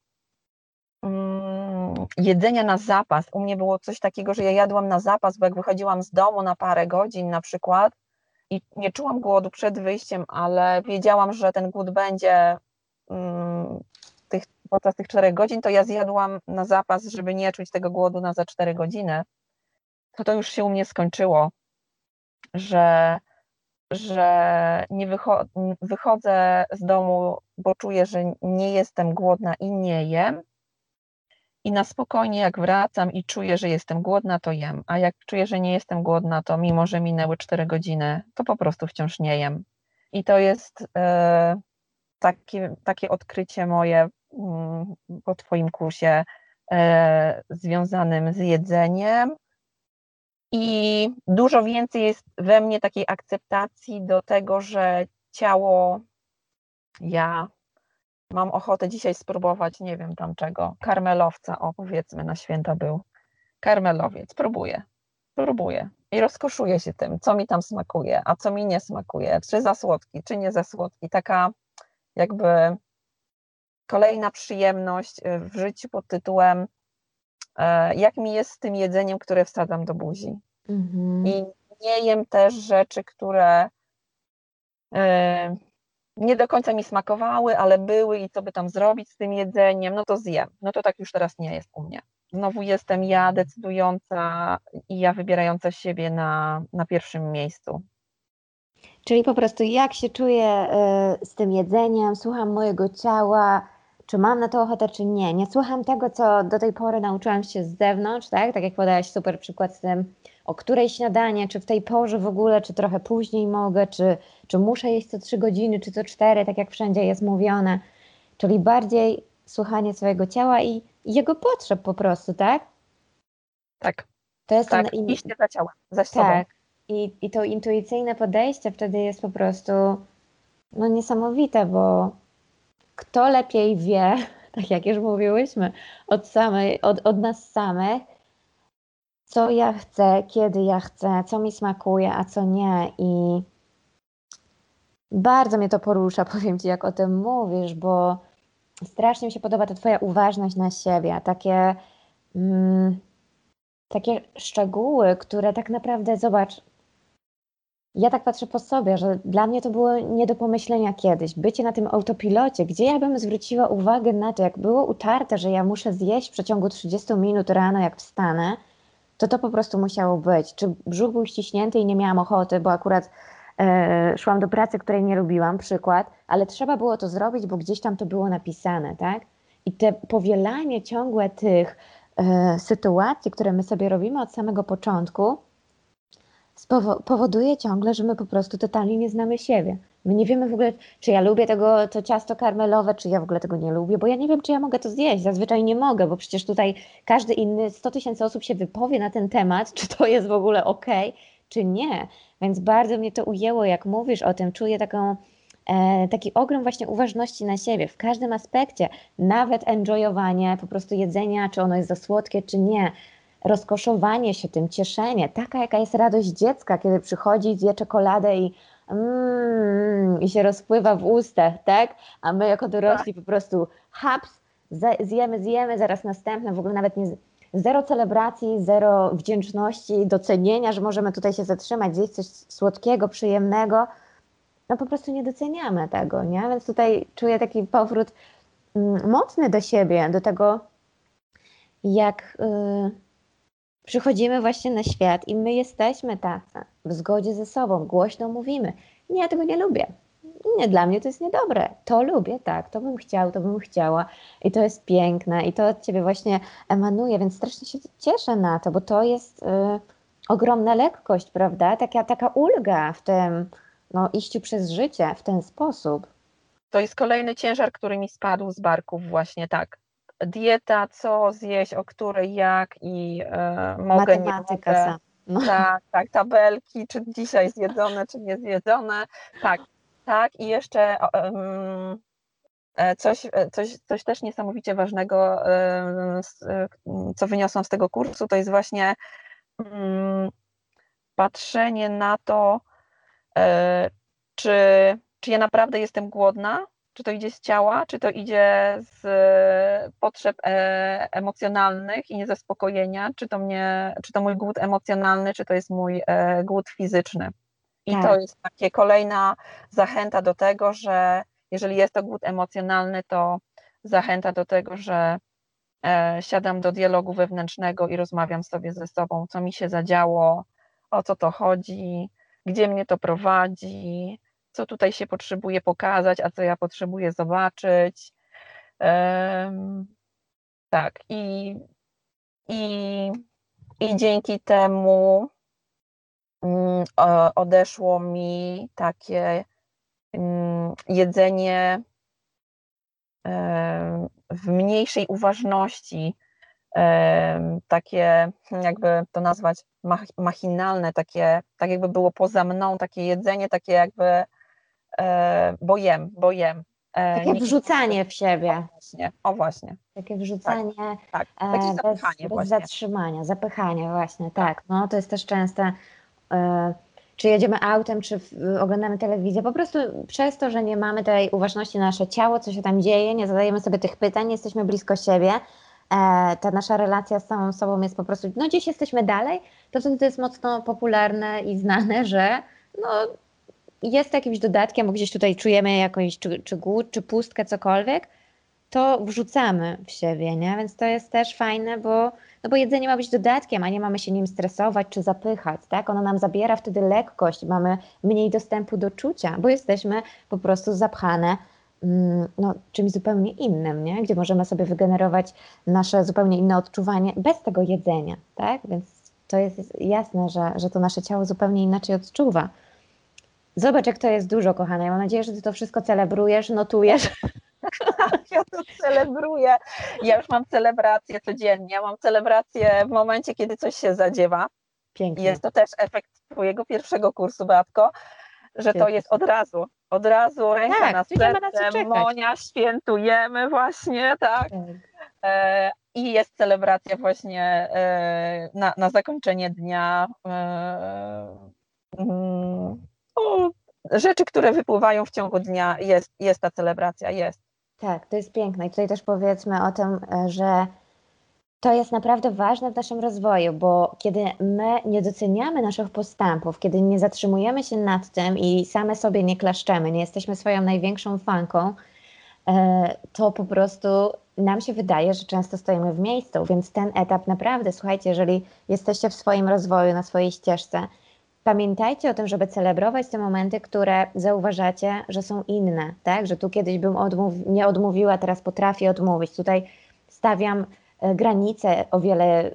um, jedzenia na zapas, u mnie było coś takiego, że ja jadłam na zapas, bo jak wychodziłam z domu na parę godzin na przykład, i nie czułam głodu przed wyjściem, ale wiedziałam, że ten głód będzie um, tych, podczas tych czterech godzin, to ja zjadłam na zapas, żeby nie czuć tego głodu na za cztery godziny. To to już się u mnie skończyło, że, że nie wycho wychodzę z domu, bo czuję, że nie jestem głodna i nie jem, i na spokojnie, jak wracam i czuję, że jestem głodna, to jem. A jak czuję, że nie jestem głodna, to mimo, że minęły 4 godziny, to po prostu wciąż nie jem. I to jest e, takie, takie odkrycie moje mm, po Twoim kursie e, związanym z jedzeniem. I dużo więcej jest we mnie takiej akceptacji do tego, że ciało, ja, mam ochotę dzisiaj spróbować, nie wiem tam czego, karmelowca, o powiedzmy na święta był, karmelowiec, próbuję, próbuję. I rozkoszuję się tym, co mi tam smakuje, a co mi nie smakuje, czy za słodki, czy nie za słodki, taka jakby kolejna przyjemność y, w życiu pod tytułem e, jak mi jest z tym jedzeniem, które wsadzam do buzi. Mhm. I nie jem też rzeczy, które e, nie do końca mi smakowały, ale były i co by tam zrobić z tym jedzeniem, no to zjem. No to tak już teraz nie jest u mnie. Znowu jestem ja decydująca i ja wybierająca siebie na, na pierwszym miejscu. Czyli po prostu jak się czuję y, z tym jedzeniem, słucham mojego ciała, czy mam na to ochotę, czy nie. Nie słucham tego, co do tej pory nauczyłam się z zewnątrz, tak? Tak jak podałaś super przykład z tym, o której śniadanie, czy w tej porze w ogóle, czy trochę później mogę, czy, czy muszę jeść co trzy godziny, czy co cztery, tak jak wszędzie jest mówione. Czyli bardziej słuchanie swojego ciała i, jego potrzeb po prostu, tak? Tak. To jest tak, ten, iść za ciałem, za sobą. Tak. I, I to intuicyjne podejście wtedy jest po prostu no niesamowite, bo kto lepiej wie, [laughs] tak jak już mówiłyśmy, od, samej, od, od nas samych, co ja chcę, kiedy ja chcę, co mi smakuje, a co nie. I bardzo mnie to porusza, [laughs] powiem Ci, jak o tym mówisz, bo strasznie mi się podoba ta Twoja uważność na siebie, takie, mm, takie szczegóły, które tak naprawdę, zobacz, ja tak patrzę po sobie, że dla mnie to było nie do pomyślenia kiedyś. Bycie na tym autopilocie, gdzie ja bym zwróciła uwagę na to, jak było utarte, że ja muszę zjeść w przeciągu 30 minut rano, jak wstanę, to to po prostu musiało być. Czy brzuch był ściśnięty i nie miałam ochoty, bo akurat e, szłam do pracy, której nie lubiłam, przykład, ale trzeba było to zrobić, bo gdzieś tam to było napisane, tak? I te powielanie ciągłe tych e, sytuacji, które my sobie robimy od samego początku, powoduje ciągle, że my po prostu totalnie nie znamy siebie. My nie wiemy w ogóle, czy ja lubię tego, to ciasto karmelowe, czy ja w ogóle tego nie lubię, bo ja nie wiem, czy ja mogę to zjeść. Zazwyczaj nie mogę, bo przecież tutaj każdy inny, 100 tysięcy osób się wypowie na ten temat, czy to jest w ogóle ok, czy nie. Więc bardzo mnie to ujęło, jak mówisz o tym. Czuję taką, e, taki ogrom właśnie uważności na siebie w każdym aspekcie, nawet enjoyowanie po prostu jedzenia, czy ono jest za słodkie, czy nie. Rozkoszowanie się tym, cieszenie, taka jaka jest radość dziecka, kiedy przychodzi, zje czekoladę i, mm, i się rozpływa w ustach, tak? A my jako dorośli tak. po prostu haps, zjemy, zjemy, zaraz następne, w ogóle nawet nie, zero celebracji, zero wdzięczności, docenienia, że możemy tutaj się zatrzymać, zjeść coś słodkiego, przyjemnego, no po prostu nie doceniamy tego, nie? Więc tutaj czuję taki powrót mm, mocny do siebie, do tego, jak y, przychodzimy właśnie na świat i my jesteśmy tacy, w zgodzie ze sobą, głośno mówimy. Nie, ja tego nie lubię. Nie, dla mnie to jest niedobre. To lubię, tak, to bym chciał, to bym chciała i to jest piękne i to od ciebie właśnie emanuje, więc strasznie się cieszę na to, bo to jest y, ogromna lekkość, prawda? Taka, taka ulga w tym no, iściu przez życie w ten sposób. To jest kolejny ciężar, który mi spadł z barków właśnie tak dieta, co zjeść, o której, jak i e, mogę, Matematyka nie mogę. No. Tak, tak, tabelki, czy dzisiaj zjedzone, czy nie zjedzone. Tak, tak i jeszcze um, coś, coś, coś też niesamowicie ważnego, co wyniosłam z tego kursu, to jest właśnie um, patrzenie na to, czy, czy ja naprawdę jestem głodna, czy to idzie z ciała, czy to idzie z potrzeb e, emocjonalnych i niezaspokojenia, czy to, mnie, czy to mój głód emocjonalny, czy to jest mój e, głód fizyczny. I tak. to jest takie kolejna zachęta do tego, że jeżeli jest to głód emocjonalny, to zachęta do tego, że e, siadam do dialogu wewnętrznego i rozmawiam sobie ze sobą, co mi się zadziało, o co to chodzi, gdzie mnie to prowadzi, co tutaj się potrzebuje pokazać, a co ja potrzebuję zobaczyć. Tak, i, i, i dzięki temu um, odeszło mi takie um, jedzenie w mniejszej uważności, takie, jakby to nazwać, machinalne, takie, tak jakby było poza mną, takie jedzenie, takie jakby bo jem, bo jem. E, takie wrzucanie w siebie. O właśnie, o właśnie. Takie wrzucanie tak, tak. Takie e, bez, bez zatrzymania, zapychanie właśnie, tak. tak. No to jest też częste, czy jedziemy autem, czy oglądamy telewizję, po prostu przez to, że nie mamy tej uważności na nasze ciało, co się tam dzieje, nie zadajemy sobie tych pytań, jesteśmy blisko siebie, ta nasza relacja z samą sobą jest po prostu, no gdzieś jesteśmy dalej, to wtedy to jest mocno popularne i znane, że no jest jakimś dodatkiem, bo gdzieś tutaj czujemy jakąś czy, czy głód, czy pustkę, cokolwiek, to wrzucamy w siebie, nie? Więc to jest też fajne, bo, no bo jedzenie ma być dodatkiem, a nie mamy się nim stresować czy zapychać, tak? Ono nam zabiera wtedy lekkość, mamy mniej dostępu do czucia, bo jesteśmy po prostu zapchane mm, no, czymś zupełnie innym, nie? Gdzie możemy sobie wygenerować nasze zupełnie inne odczuwanie bez tego jedzenia, tak? Więc to jest jasne, że, że to nasze ciało zupełnie inaczej odczuwa. Zobacz, jak to jest dużo, kochana. Ja mam nadzieję, że ty to wszystko celebrujesz, notujesz. [laughs] Ja to celebruję. Ja już mam celebrację codziennie. Mam celebrację w momencie, kiedy coś się zadziewa. Pięknie. Jest to też efekt twojego pierwszego kursu, Beatko, że to jest od razu. Od razu ręka tak, na serce, Monia, świętujemy właśnie, tak. tak. E, I jest celebracja właśnie e, na, na zakończenie dnia. E, rzeczy, które wypływają w ciągu dnia, jest, jest ta celebracja, jest. Tak, to jest piękne. I tutaj też powiedzmy o tym, e, że to jest naprawdę ważne w naszym rozwoju, bo kiedy my nie doceniamy naszych postępów, kiedy nie zatrzymujemy się nad tym i same sobie nie klaszczemy, nie jesteśmy swoją największą fanką, e, to po prostu nam się wydaje, że często stoimy w miejscu, więc ten etap naprawdę, słuchajcie, jeżeli jesteście w swoim rozwoju, na swojej ścieżce, Pamiętajcie o tym, żeby celebrować te momenty, które zauważacie, że są inne, tak? Że tu kiedyś bym odmów nie odmówiła, teraz potrafię odmówić. Tutaj stawiam e, granice o wiele, y,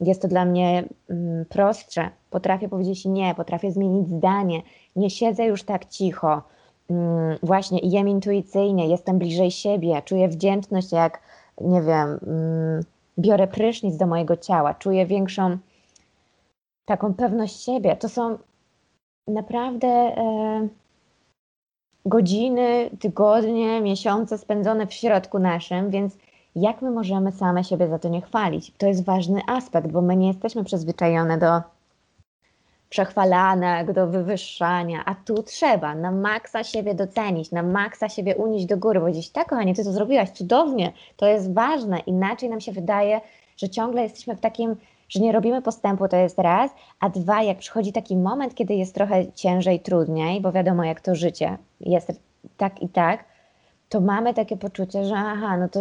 jest to dla mnie y, prostsze. Potrafię powiedzieć nie, potrafię zmienić zdanie, nie siedzę już tak cicho. Y, właśnie jem intuicyjnie, jestem bliżej siebie, czuję wdzięczność, jak nie wiem, biorę prysznic do mojego ciała, czuję większą taką pewność siebie. To są naprawdę e, godziny, tygodnie, miesiące spędzone w środku naszym, więc jak my możemy same siebie za to nie chwalić. To jest ważny aspekt, bo my nie jesteśmy przyzwyczajone do przechwalanek, do wywyższania, a tu trzeba na maksa siebie docenić, na maksa siebie unieść do góry, powiedzieć, tak kochanie, ty to zrobiłaś cudownie, to jest ważne, inaczej nam się wydaje, że ciągle jesteśmy w takim, że nie robimy postępu, to jest raz, a dwa, jak przychodzi taki moment, kiedy jest trochę ciężej, trudniej, bo wiadomo jak to życie jest tak i tak, to mamy takie poczucie, że aha, no to,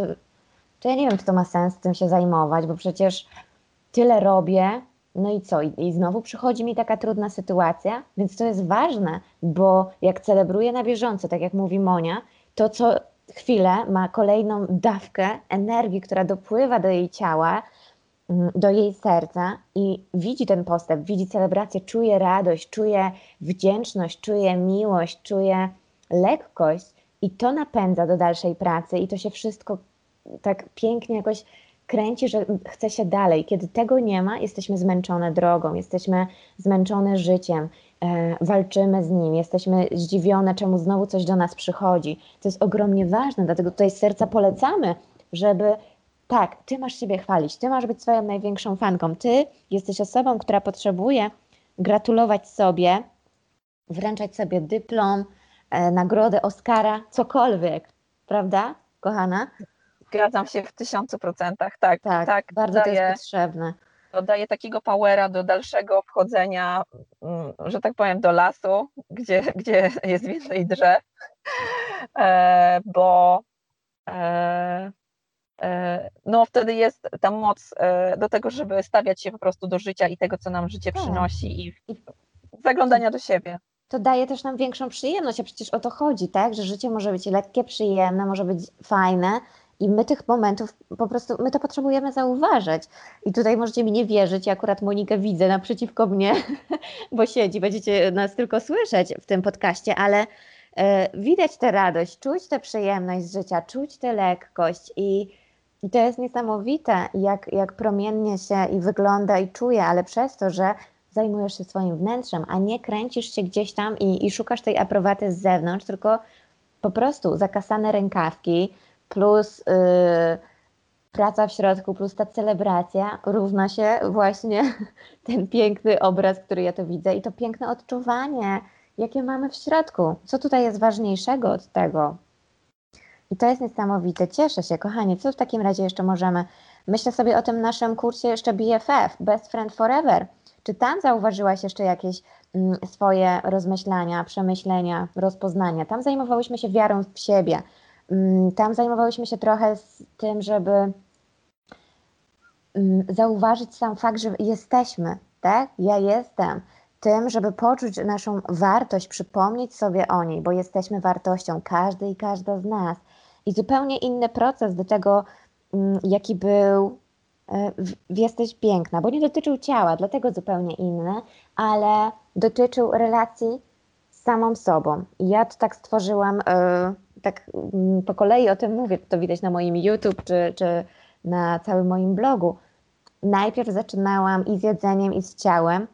to ja nie wiem, czy to ma sens tym się zajmować, bo przecież tyle robię, no i co? I, I, znowu przychodzi mi taka trudna sytuacja, więc to jest ważne, bo jak celebruję na bieżąco, tak jak mówi Monia, to co chwilę ma kolejną dawkę energii, która dopływa do jej ciała, do jej serca i widzi ten postęp, widzi celebrację, czuje radość, czuje wdzięczność, czuje miłość, czuje lekkość i to napędza do dalszej pracy i to się wszystko tak pięknie jakoś kręci, że chce się dalej. Kiedy tego nie ma, jesteśmy zmęczone drogą, jesteśmy zmęczone życiem, e, walczymy z nim, jesteśmy zdziwione, czemu znowu coś do nas przychodzi. To jest ogromnie ważne, dlatego tutaj z serca polecamy, żeby tak, ty masz siebie chwalić, ty masz być swoją największą fanką, ty jesteś osobą, która potrzebuje gratulować sobie, wręczać sobie dyplom, e, nagrodę Oscara, cokolwiek, prawda, kochana? Zgadzam się w tysiącu procentach, tak. Tak, tak bardzo daje, to jest potrzebne. To daje takiego powera do dalszego wchodzenia, mm, że tak powiem, do lasu, gdzie, [laughs] gdzie jest więcej drzew, e, bo e, e, no wtedy jest ta moc do tego, żeby stawiać się po prostu do życia i tego, co nam życie tak. przynosi i zaglądania do siebie to daje też nam większą przyjemność, a przecież o to chodzi, tak? Że życie może być lekkie, przyjemne, może być fajne i my tych momentów po prostu, my to potrzebujemy zauważyć. I tutaj możecie mi nie wierzyć, ja akurat Monikę widzę naprzeciwko mnie, [laughs] bo siedzi, będziecie nas tylko słyszeć w tym podcaście, ale e, widać tę radość, czuć tę przyjemność z życia, czuć tę lekkość i, i to jest niesamowite, jak, jak promiennie się i wygląda i czuje, ale przez to, że zajmujesz się swoim wnętrzem, a nie kręcisz się gdzieś tam i, i szukasz tej aprobaty z zewnątrz, tylko po prostu zakasane rękawki, plus yy, praca w środku, plus ta celebracja równa się właśnie [laughs] ten piękny obraz, który ja to widzę i to piękne odczuwanie, jakie mamy w środku. Co tutaj jest ważniejszego od tego? I to jest niesamowite. Cieszę się, kochanie. Co w takim razie jeszcze możemy? Myślę sobie o tym naszym kursie jeszcze BFF, Best Friend Forever. Czy tam zauważyłaś jeszcze jakieś mm, swoje rozmyślania, przemyślenia, rozpoznania? Tam zajmowałyśmy się wiarą w siebie, Mm, tam zajmowałyśmy się trochę z tym, żeby mm, zauważyć sam fakt, że jesteśmy, tak? Ja jestem. Tym, żeby poczuć naszą wartość, przypomnieć sobie o niej, bo jesteśmy wartością, każdy i każda z nas. I zupełnie inny proces do tego, mm, jaki był e, Jesteś piękna, bo nie dotyczył ciała, dlatego zupełnie inny, ale dotyczył relacji z samą sobą. I ja to tak stworzyłam. Yy, tak mm, po kolei o tym mówię, to widać na moim YouTube czy, czy na całym moim blogu. Najpierw zaczynałam i z jedzeniem, i z ciałem,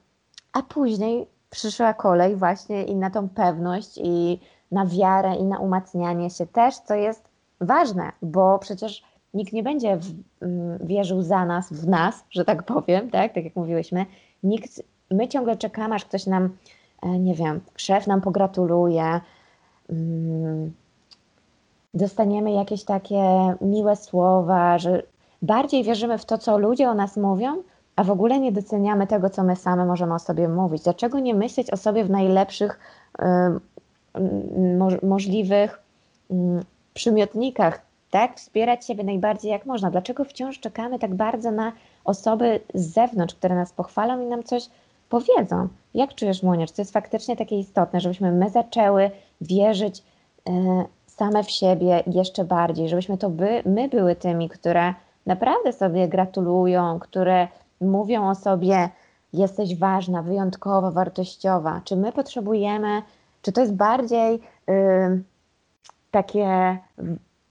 a później przyszła kolej właśnie i na tą pewność, i na wiarę, i na umacnianie się też, co jest ważne, bo przecież nikt nie będzie w, mm, wierzył za nas, w nas, że tak powiem, tak, tak jak mówiłyśmy. Nikt, my ciągle czekamy, aż ktoś nam, e, nie wiem, szef nam pogratuluje, mm, dostaniemy jakieś takie miłe słowa, że bardziej wierzymy w to, co ludzie o nas mówią, a w ogóle nie doceniamy tego, co my same możemy o sobie mówić. Dlaczego nie myśleć o sobie w najlepszych mo możliwych y, przymiotnikach, tak? Wspierać siebie najbardziej jak można. Dlaczego wciąż czekamy tak bardzo na osoby z zewnątrz, które nas pochwalą i nam coś powiedzą? Jak czujesz, Monia? Czy to jest faktycznie takie istotne, żebyśmy my zaczęły wierzyć y, same w siebie jeszcze bardziej, żebyśmy to by, my były tymi, które naprawdę sobie gratulują, które mówią o sobie, jesteś ważna, wyjątkowa, wartościowa. Czy my potrzebujemy, czy to jest bardziej y, takie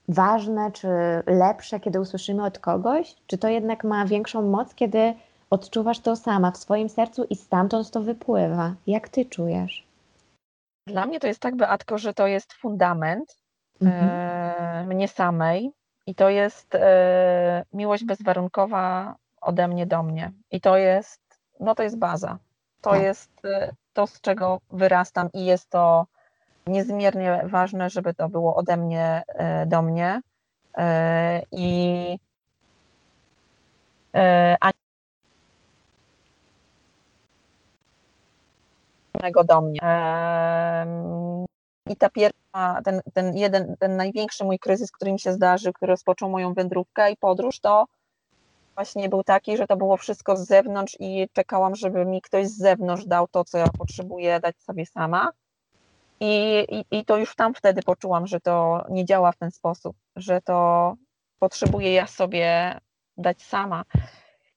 ważne, czy lepsze, kiedy usłyszymy od kogoś? Czy to jednak ma większą moc, kiedy odczuwasz to sama w swoim sercu i stamtąd to wypływa? Jak ty czujesz? Dla mnie to jest tak, Beatko, że to jest fundament, mhm. E, mnie samej, I to jest e, miłość bezwarunkowa ode mnie do mnie. I to jest, no to jest baza. To Tak. jest e, to, z czego wyrastam i jest to niezmiernie ważne, żeby to było ode mnie e, do mnie. E, I e, a do mnie. I ta pierwsza, ten, ten jeden, ten największy mój kryzys, który mi się zdarzył, który rozpoczął moją wędrówkę i podróż, to właśnie był taki, że to było wszystko z zewnątrz i czekałam, żeby mi ktoś z zewnątrz dał to, co ja potrzebuję dać sobie sama. I, i, I to już tam wtedy poczułam, że to nie działa w ten sposób, że to potrzebuję ja sobie dać sama.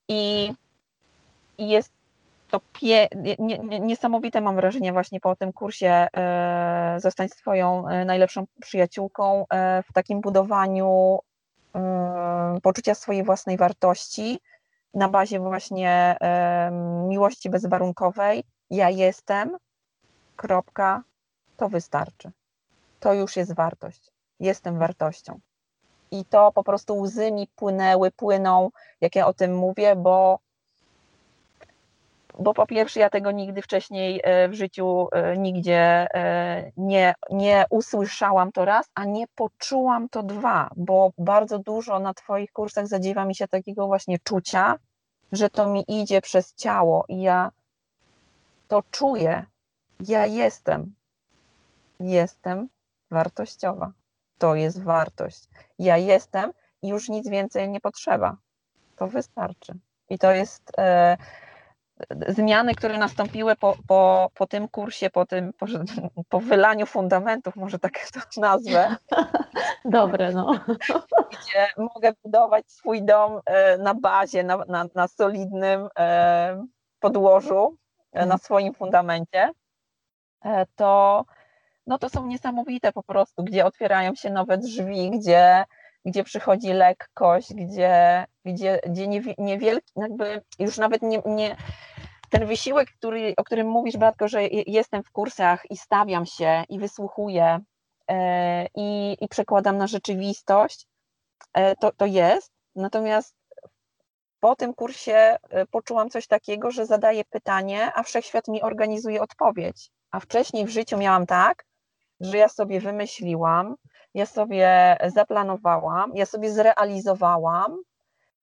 I, i jest to pie, nie, nie, niesamowite mam wrażenie właśnie po tym kursie e, Zostań swoją e, najlepszą przyjaciółką e, w takim budowaniu e, poczucia swojej własnej wartości na bazie właśnie e, miłości bezwarunkowej. Ja jestem, kropka, to wystarczy. To już jest wartość. Jestem wartością. I to po prostu łzy mi płynęły, płyną, jak ja o tym mówię, bo bo po pierwsze ja tego nigdy wcześniej e, w życiu e, nigdzie e, nie, nie usłyszałam to raz, a nie poczułam to dwa, bo bardzo dużo na Twoich kursach zadziewa mi się takiego właśnie czucia, że to mi idzie przez ciało i ja to czuję. Ja jestem. Jestem wartościowa. To jest wartość. Ja jestem i już nic więcej nie potrzeba. To wystarczy. I to jest e, zmiany, które nastąpiły po, po, po tym kursie, po tym po, [laughs] po wylaniu fundamentów, może tak to nazwę, [laughs] Dobre, no. [laughs] gdzie mogę budować swój dom e, na bazie, na, na, na solidnym e, podłożu, e, na swoim fundamencie, e, to, no to są niesamowite po prostu, gdzie otwierają się nowe drzwi, gdzie, gdzie przychodzi lekkość, gdzie, gdzie, gdzie niewi- niewielki, jakby już nawet nie, nie ten wysiłek, który, o którym mówisz, Bratko, że je- jestem w kursach i stawiam się i wysłuchuję e, i, i przekładam na rzeczywistość, e, to, to jest. Natomiast po tym kursie e, poczułam coś takiego, że zadaję pytanie, a wszechświat mi organizuje odpowiedź. A wcześniej w życiu miałam tak, że ja sobie wymyśliłam, ja sobie zaplanowałam, ja sobie zrealizowałam,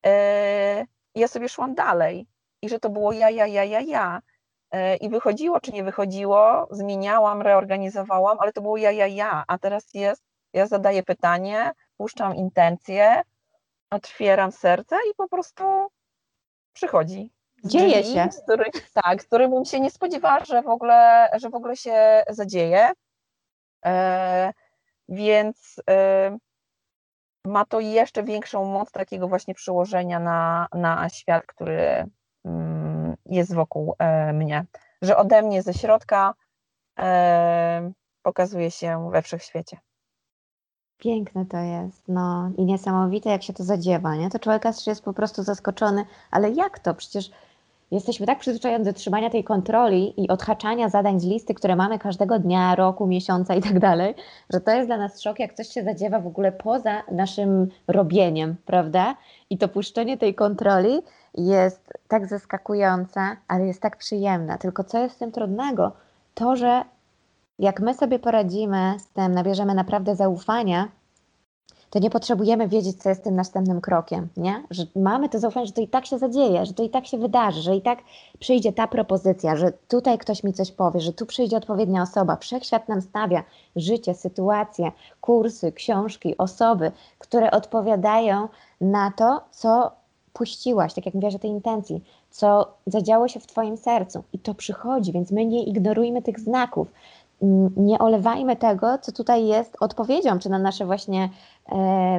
e, ja sobie szłam dalej. I że to było ja, ja, ja, ja, ja. E, I wychodziło, czy nie wychodziło, zmieniałam, reorganizowałam, ale to było ja, ja, ja. A teraz jest, ja zadaję pytanie, puszczam intencje, otwieram serce i po prostu przychodzi. Dzieje się. Z których, tak, z których bym się nie spodziewała, że w ogóle, że w ogóle się zadzieje. E, więc e, ma to jeszcze większą moc takiego właśnie przełożenia na, na świat, który mm, jest wokół e, mnie. Że ode mnie ze środka pokazuje się we wszechświecie. Piękne to jest, no i niesamowite, jak się to zadziewa, nie? To człowiek aż jest po prostu zaskoczony, ale jak to? Przecież jesteśmy tak przyzwyczajeni do trzymania tej kontroli i odhaczania zadań z listy, które mamy każdego dnia, roku, miesiąca i tak dalej, że to jest dla nas szok, jak coś się zadziewa w ogóle poza naszym robieniem, prawda? I to puszczenie tej kontroli jest tak zaskakujące, ale jest tak przyjemne. Tylko co jest w tym trudnego? To, że jak my sobie poradzimy z tym, nabierzemy naprawdę zaufania, to nie potrzebujemy wiedzieć, co jest tym następnym krokiem, nie? Że mamy to zaufanie, że to i tak się zadzieje, że to i tak się wydarzy, że i tak przyjdzie ta propozycja, że tutaj ktoś mi coś powie, że tu przyjdzie odpowiednia osoba. Wszechświat nam stawia życie, sytuacje, kursy, książki, osoby, które odpowiadają na to, co puściłaś, tak jak mówiłaś o tej intencji, co zadziało się w Twoim sercu i to przychodzi, więc my nie ignorujmy tych znaków mm, nie olewajmy tego, co tutaj jest odpowiedzią, czy na nasze właśnie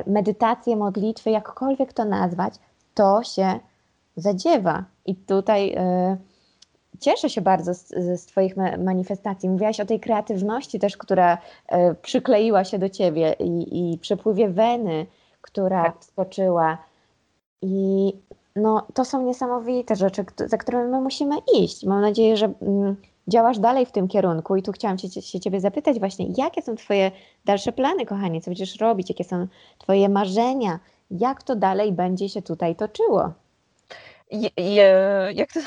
medytacje, modlitwy, jakkolwiek to nazwać, to się zadziewa. I tutaj e, cieszę się bardzo z, z Twoich ma- manifestacji. Mówiłaś o tej kreatywności też, która e, przykleiła się do Ciebie i, i przepływie weny, która Tak. wskoczyła. I no, to są niesamowite rzeczy, za którymi my musimy iść. Mam nadzieję, że mm, działasz dalej w tym kierunku i tu chciałam się, się Ciebie zapytać właśnie, jakie są Twoje dalsze plany, kochanie, co będziesz robić, jakie są Twoje marzenia, jak to dalej będzie się tutaj toczyło? Je, je, jak to,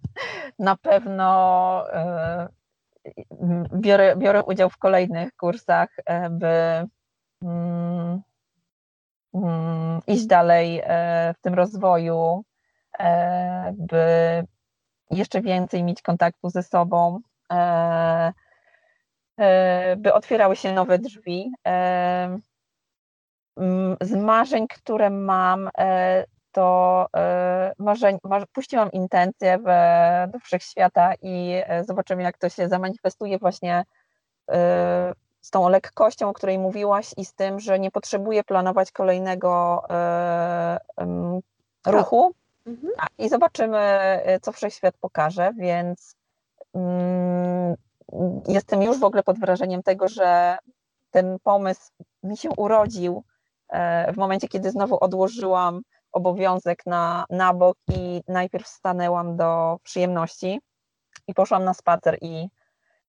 [laughs] na pewno e, biorę, biorę udział w kolejnych kursach, e, by mm, mm, iść dalej e, w tym rozwoju, by jeszcze więcej mieć kontaktu ze sobą, by otwierały się nowe drzwi. Z marzeń, które mam, to może, może puściłam intencję w, do wszechświata i e, zobaczymy, jak to się zamanifestuje właśnie e, z tą lekkością, o której mówiłaś i z tym, że nie potrzebuję planować kolejnego e, ruchu. Mhm. I zobaczymy, co wszechświat pokaże, więc mm, jestem już w ogóle pod wrażeniem tego, że ten pomysł mi się urodził w momencie, kiedy znowu odłożyłam obowiązek na, na bok i najpierw stanęłam do przyjemności i poszłam na spacer i,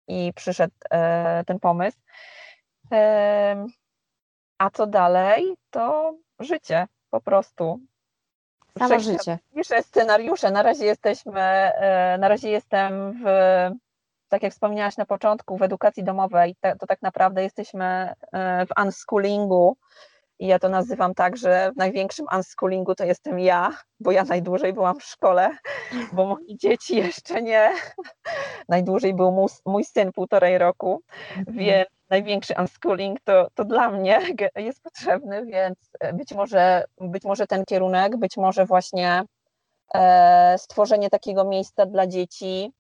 i przyszedł e, ten pomysł. E, a co dalej, to życie po prostu. Samo życie. Piszę scenariusze. Na razie jesteśmy, e, na razie jestem w, tak jak wspomniałaś na początku, w edukacji domowej. To, to tak naprawdę jesteśmy e, w unschoolingu i ja to nazywam tak, że w największym unschoolingu to jestem ja, bo ja najdłużej byłam w szkole, bo moje dzieci jeszcze nie. Najdłużej był mój, mój syn półtorej roku, mhm. więc największy unschooling to, to dla mnie jest potrzebny, więc być może, być może ten kierunek, być może właśnie e, stworzenie takiego miejsca dla dzieci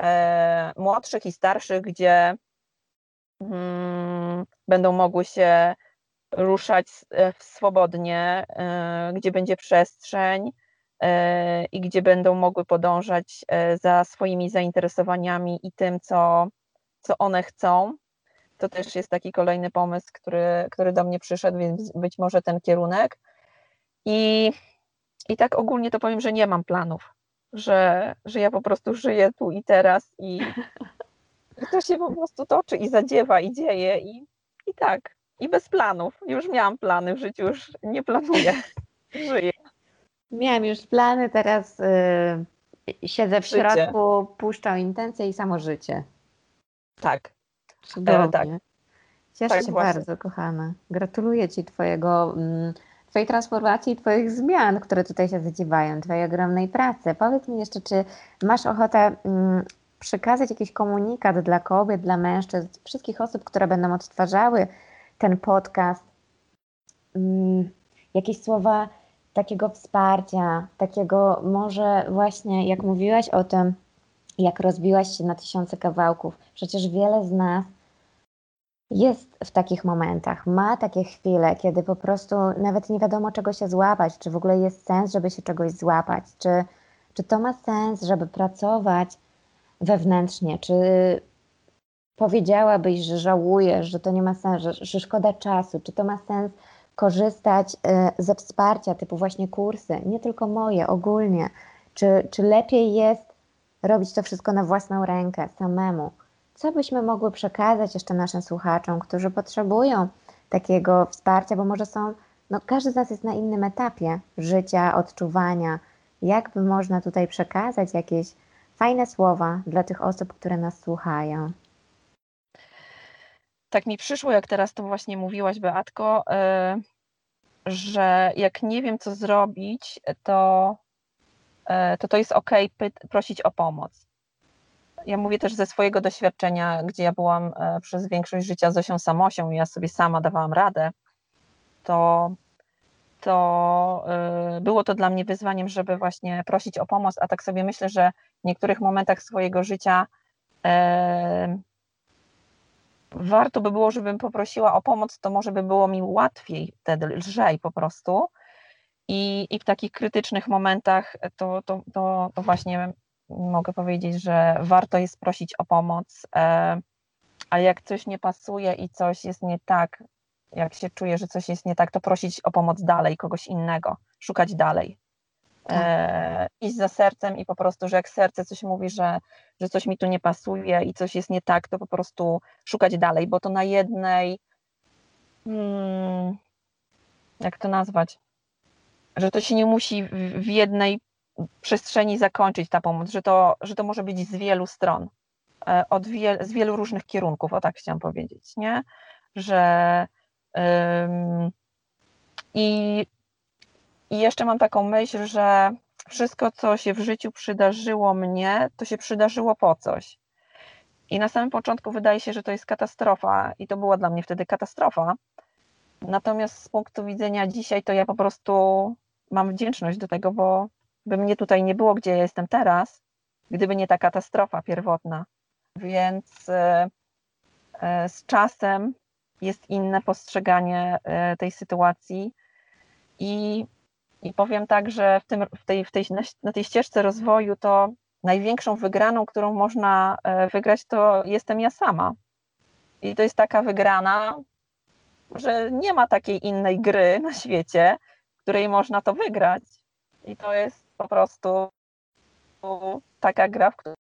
e, młodszych i starszych, gdzie mm, będą mogły się ruszać e, swobodnie, e, gdzie będzie przestrzeń e, i gdzie będą mogły podążać za swoimi zainteresowaniami i tym, co, co one chcą. To też jest taki kolejny pomysł, który, który do mnie przyszedł, więc być może ten kierunek. I, I tak ogólnie to powiem, że nie mam planów, że, że ja po prostu żyję tu i teraz i, to się po prostu toczy i zadziewa i dzieje i, i tak i bez planów. Już miałam plany w życiu, już nie planuję. [laughs] Żyję. Miałam już plany, teraz y, siedzę w życie. środku, puszczam intencje i samo życie. Tak. Cudownie. E, tak. Cieszę tak się właśnie. bardzo, kochana. Gratuluję Ci Twojego, mm, Twojej transformacji i Twoich zmian, które tutaj się zadziewają, Twojej ogromnej pracy. Powiedz mi jeszcze, czy masz ochotę mm, przekazać jakiś komunikat dla kobiet, dla mężczyzn, wszystkich osób, które będą odtwarzały ten podcast, mm, jakieś słowa takiego wsparcia, takiego może właśnie, jak mówiłaś o tym, jak rozbiłaś się na tysiące kawałków. Przecież wiele z nas jest w takich momentach, ma takie chwile, kiedy po prostu nawet nie wiadomo czego się złapać, czy w ogóle jest sens, żeby się czegoś złapać, czy, czy to ma sens, żeby pracować wewnętrznie, czy powiedziałabyś, że żałujesz, że to nie ma sensu, że, że szkoda czasu, czy to ma sens korzystać y, ze wsparcia typu właśnie kursy, nie tylko moje, ogólnie, czy, czy lepiej jest robić to wszystko na własną rękę, samemu? Co byśmy mogły przekazać jeszcze naszym słuchaczom, którzy potrzebują takiego wsparcia, bo może są, no każdy z nas jest na innym etapie życia, odczuwania. Jak by można tutaj przekazać jakieś fajne słowa dla tych osób, które nas słuchają? Tak mi przyszło, jak teraz to właśnie mówiłaś, Beatko, e, że jak nie wiem, co zrobić, to e, to, to jest ok prosić o pomoc. Ja mówię też ze swojego doświadczenia, gdzie ja byłam e, przez większość życia Zosią Samosią i ja sobie sama dawałam radę, to, to było to dla mnie wyzwaniem, żeby właśnie prosić o pomoc, a tak sobie myślę, że w niektórych momentach swojego życia warto by było, żebym poprosiła o pomoc, to może by było mi łatwiej wtedy, lżej po prostu. I, i w takich krytycznych momentach to, to, to, to właśnie mogę powiedzieć, że warto jest prosić o pomoc, e, a jak coś nie pasuje i coś jest nie tak, jak się czuję, że coś jest nie tak, to prosić o pomoc dalej, kogoś innego, szukać dalej. E, iść za sercem i po prostu, że jak serce coś mówi, że, że coś mi tu nie pasuje i coś jest nie tak, to po prostu szukać dalej, bo to na jednej, hmm, jak to nazwać, że to się nie musi w, w jednej przestrzeni zakończyć ta pomoc, że to, że to może być z wielu stron, e, od wiel, z wielu różnych kierunków, o tak chciałam powiedzieć, nie? Że ym, i, i jeszcze mam taką myśl, że wszystko, co się w życiu przydarzyło mnie, to się przydarzyło po coś. I na samym początku wydaje się, że to jest katastrofa, i to była dla mnie wtedy katastrofa. Natomiast z punktu widzenia dzisiaj, to ja po prostu mam wdzięczność do tego, bo by mnie tutaj nie było, gdzie ja jestem teraz, gdyby nie ta katastrofa pierwotna. Więc e, e, z czasem jest inne postrzeganie e, tej sytuacji i, i powiem tak, że w, tym, w tej, w tej, na tej ścieżce rozwoju to największą wygraną, którą można wygrać, to jestem ja sama. I to jest taka wygrana, że nie ma takiej innej gry [laughs] na świecie, w której można to wygrać. I to jest po prostu taka gra, w której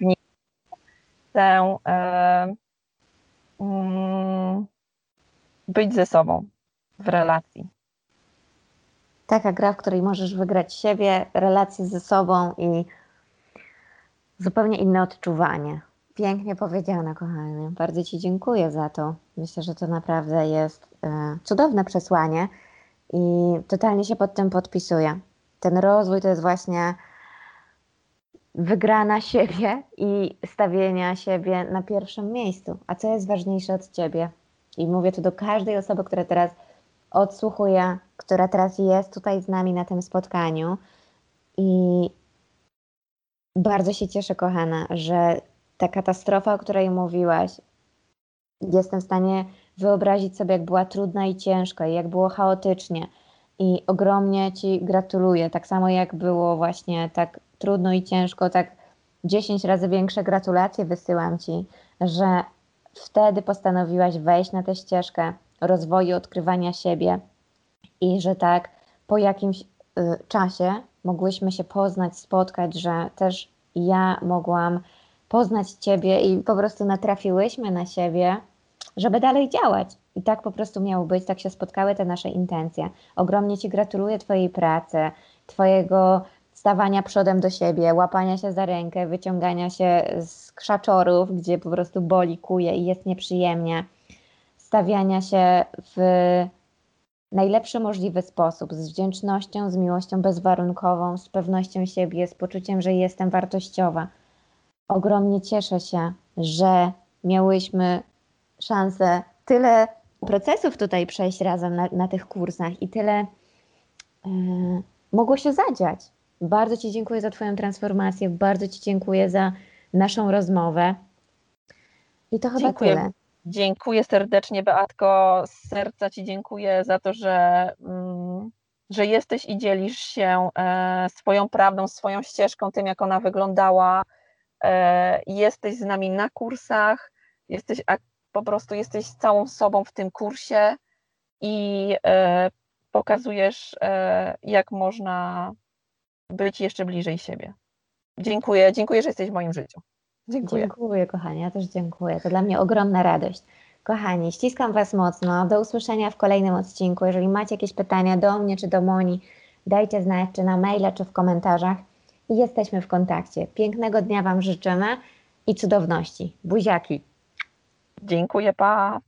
w niej chcę e, mm, być ze sobą w relacji. Taka gra, w której możesz wygrać siebie, relacje ze sobą i zupełnie inne odczuwanie. Pięknie powiedziane, kochany. Bardzo Ci dziękuję za to. Myślę, że to naprawdę jest e, cudowne przesłanie. I totalnie się pod tym podpisuję. Ten rozwój to jest właśnie wygrana siebie i stawienia siebie na pierwszym miejscu. A co jest ważniejsze od ciebie? I mówię to do każdej osoby, która teraz odsłuchuje, która teraz jest tutaj z nami na tym spotkaniu. I bardzo się cieszę, kochana, że ta katastrofa, o której mówiłaś, jestem w stanie wyobrazić sobie, jak była trudna i ciężka, i jak było chaotycznie. I ogromnie Ci gratuluję. Tak samo jak było właśnie tak trudno i ciężko, tak 10 razy większe gratulacje wysyłam Ci, że wtedy postanowiłaś wejść na tę ścieżkę rozwoju, odkrywania siebie i że tak po jakimś y, czasie mogłyśmy się poznać, spotkać, że też ja mogłam poznać Ciebie i po prostu natrafiłyśmy na siebie żeby dalej działać. I tak po prostu miało być, tak się spotkały te nasze intencje. Ogromnie Ci gratuluję Twojej pracy, Twojego stawania przodem do siebie, łapania się za rękę, wyciągania się z krzaczorów, gdzie po prostu boli, kuje i jest nieprzyjemnie, stawiania się w najlepszy możliwy sposób, z wdzięcznością, z miłością bezwarunkową, z pewnością siebie, z poczuciem, że jestem wartościowa. Ogromnie cieszę się, że miałyśmy szansę tyle procesów tutaj przejść razem na, na tych kursach i tyle e, mogło się zadziać. Bardzo Ci dziękuję za Twoją transformację, bardzo Ci dziękuję za naszą rozmowę. I to chyba dziękuję. tyle. Dziękuję serdecznie, Beatko. Z serca Ci dziękuję za to, że, mm, że jesteś i dzielisz się e, swoją prawdą, swoją ścieżką, tym, jak ona wyglądała. E, jesteś z nami na kursach, jesteś po prostu jesteś całą sobą w tym kursie i e, pokazujesz, jak można być jeszcze bliżej siebie. Dziękuję, dziękuję, że jesteś w moim życiu. Dziękuję. Dziękuję, kochani, ja też dziękuję. To dla mnie ogromna radość. Kochani, ściskam Was mocno. Do usłyszenia w kolejnym odcinku. Jeżeli macie jakieś pytania do mnie czy do Moni, dajcie znać, czy na maile, czy w komentarzach. I jesteśmy w kontakcie. Pięknego dnia Wam życzymy i cudowności. Buziaki. Dziękuję, pa.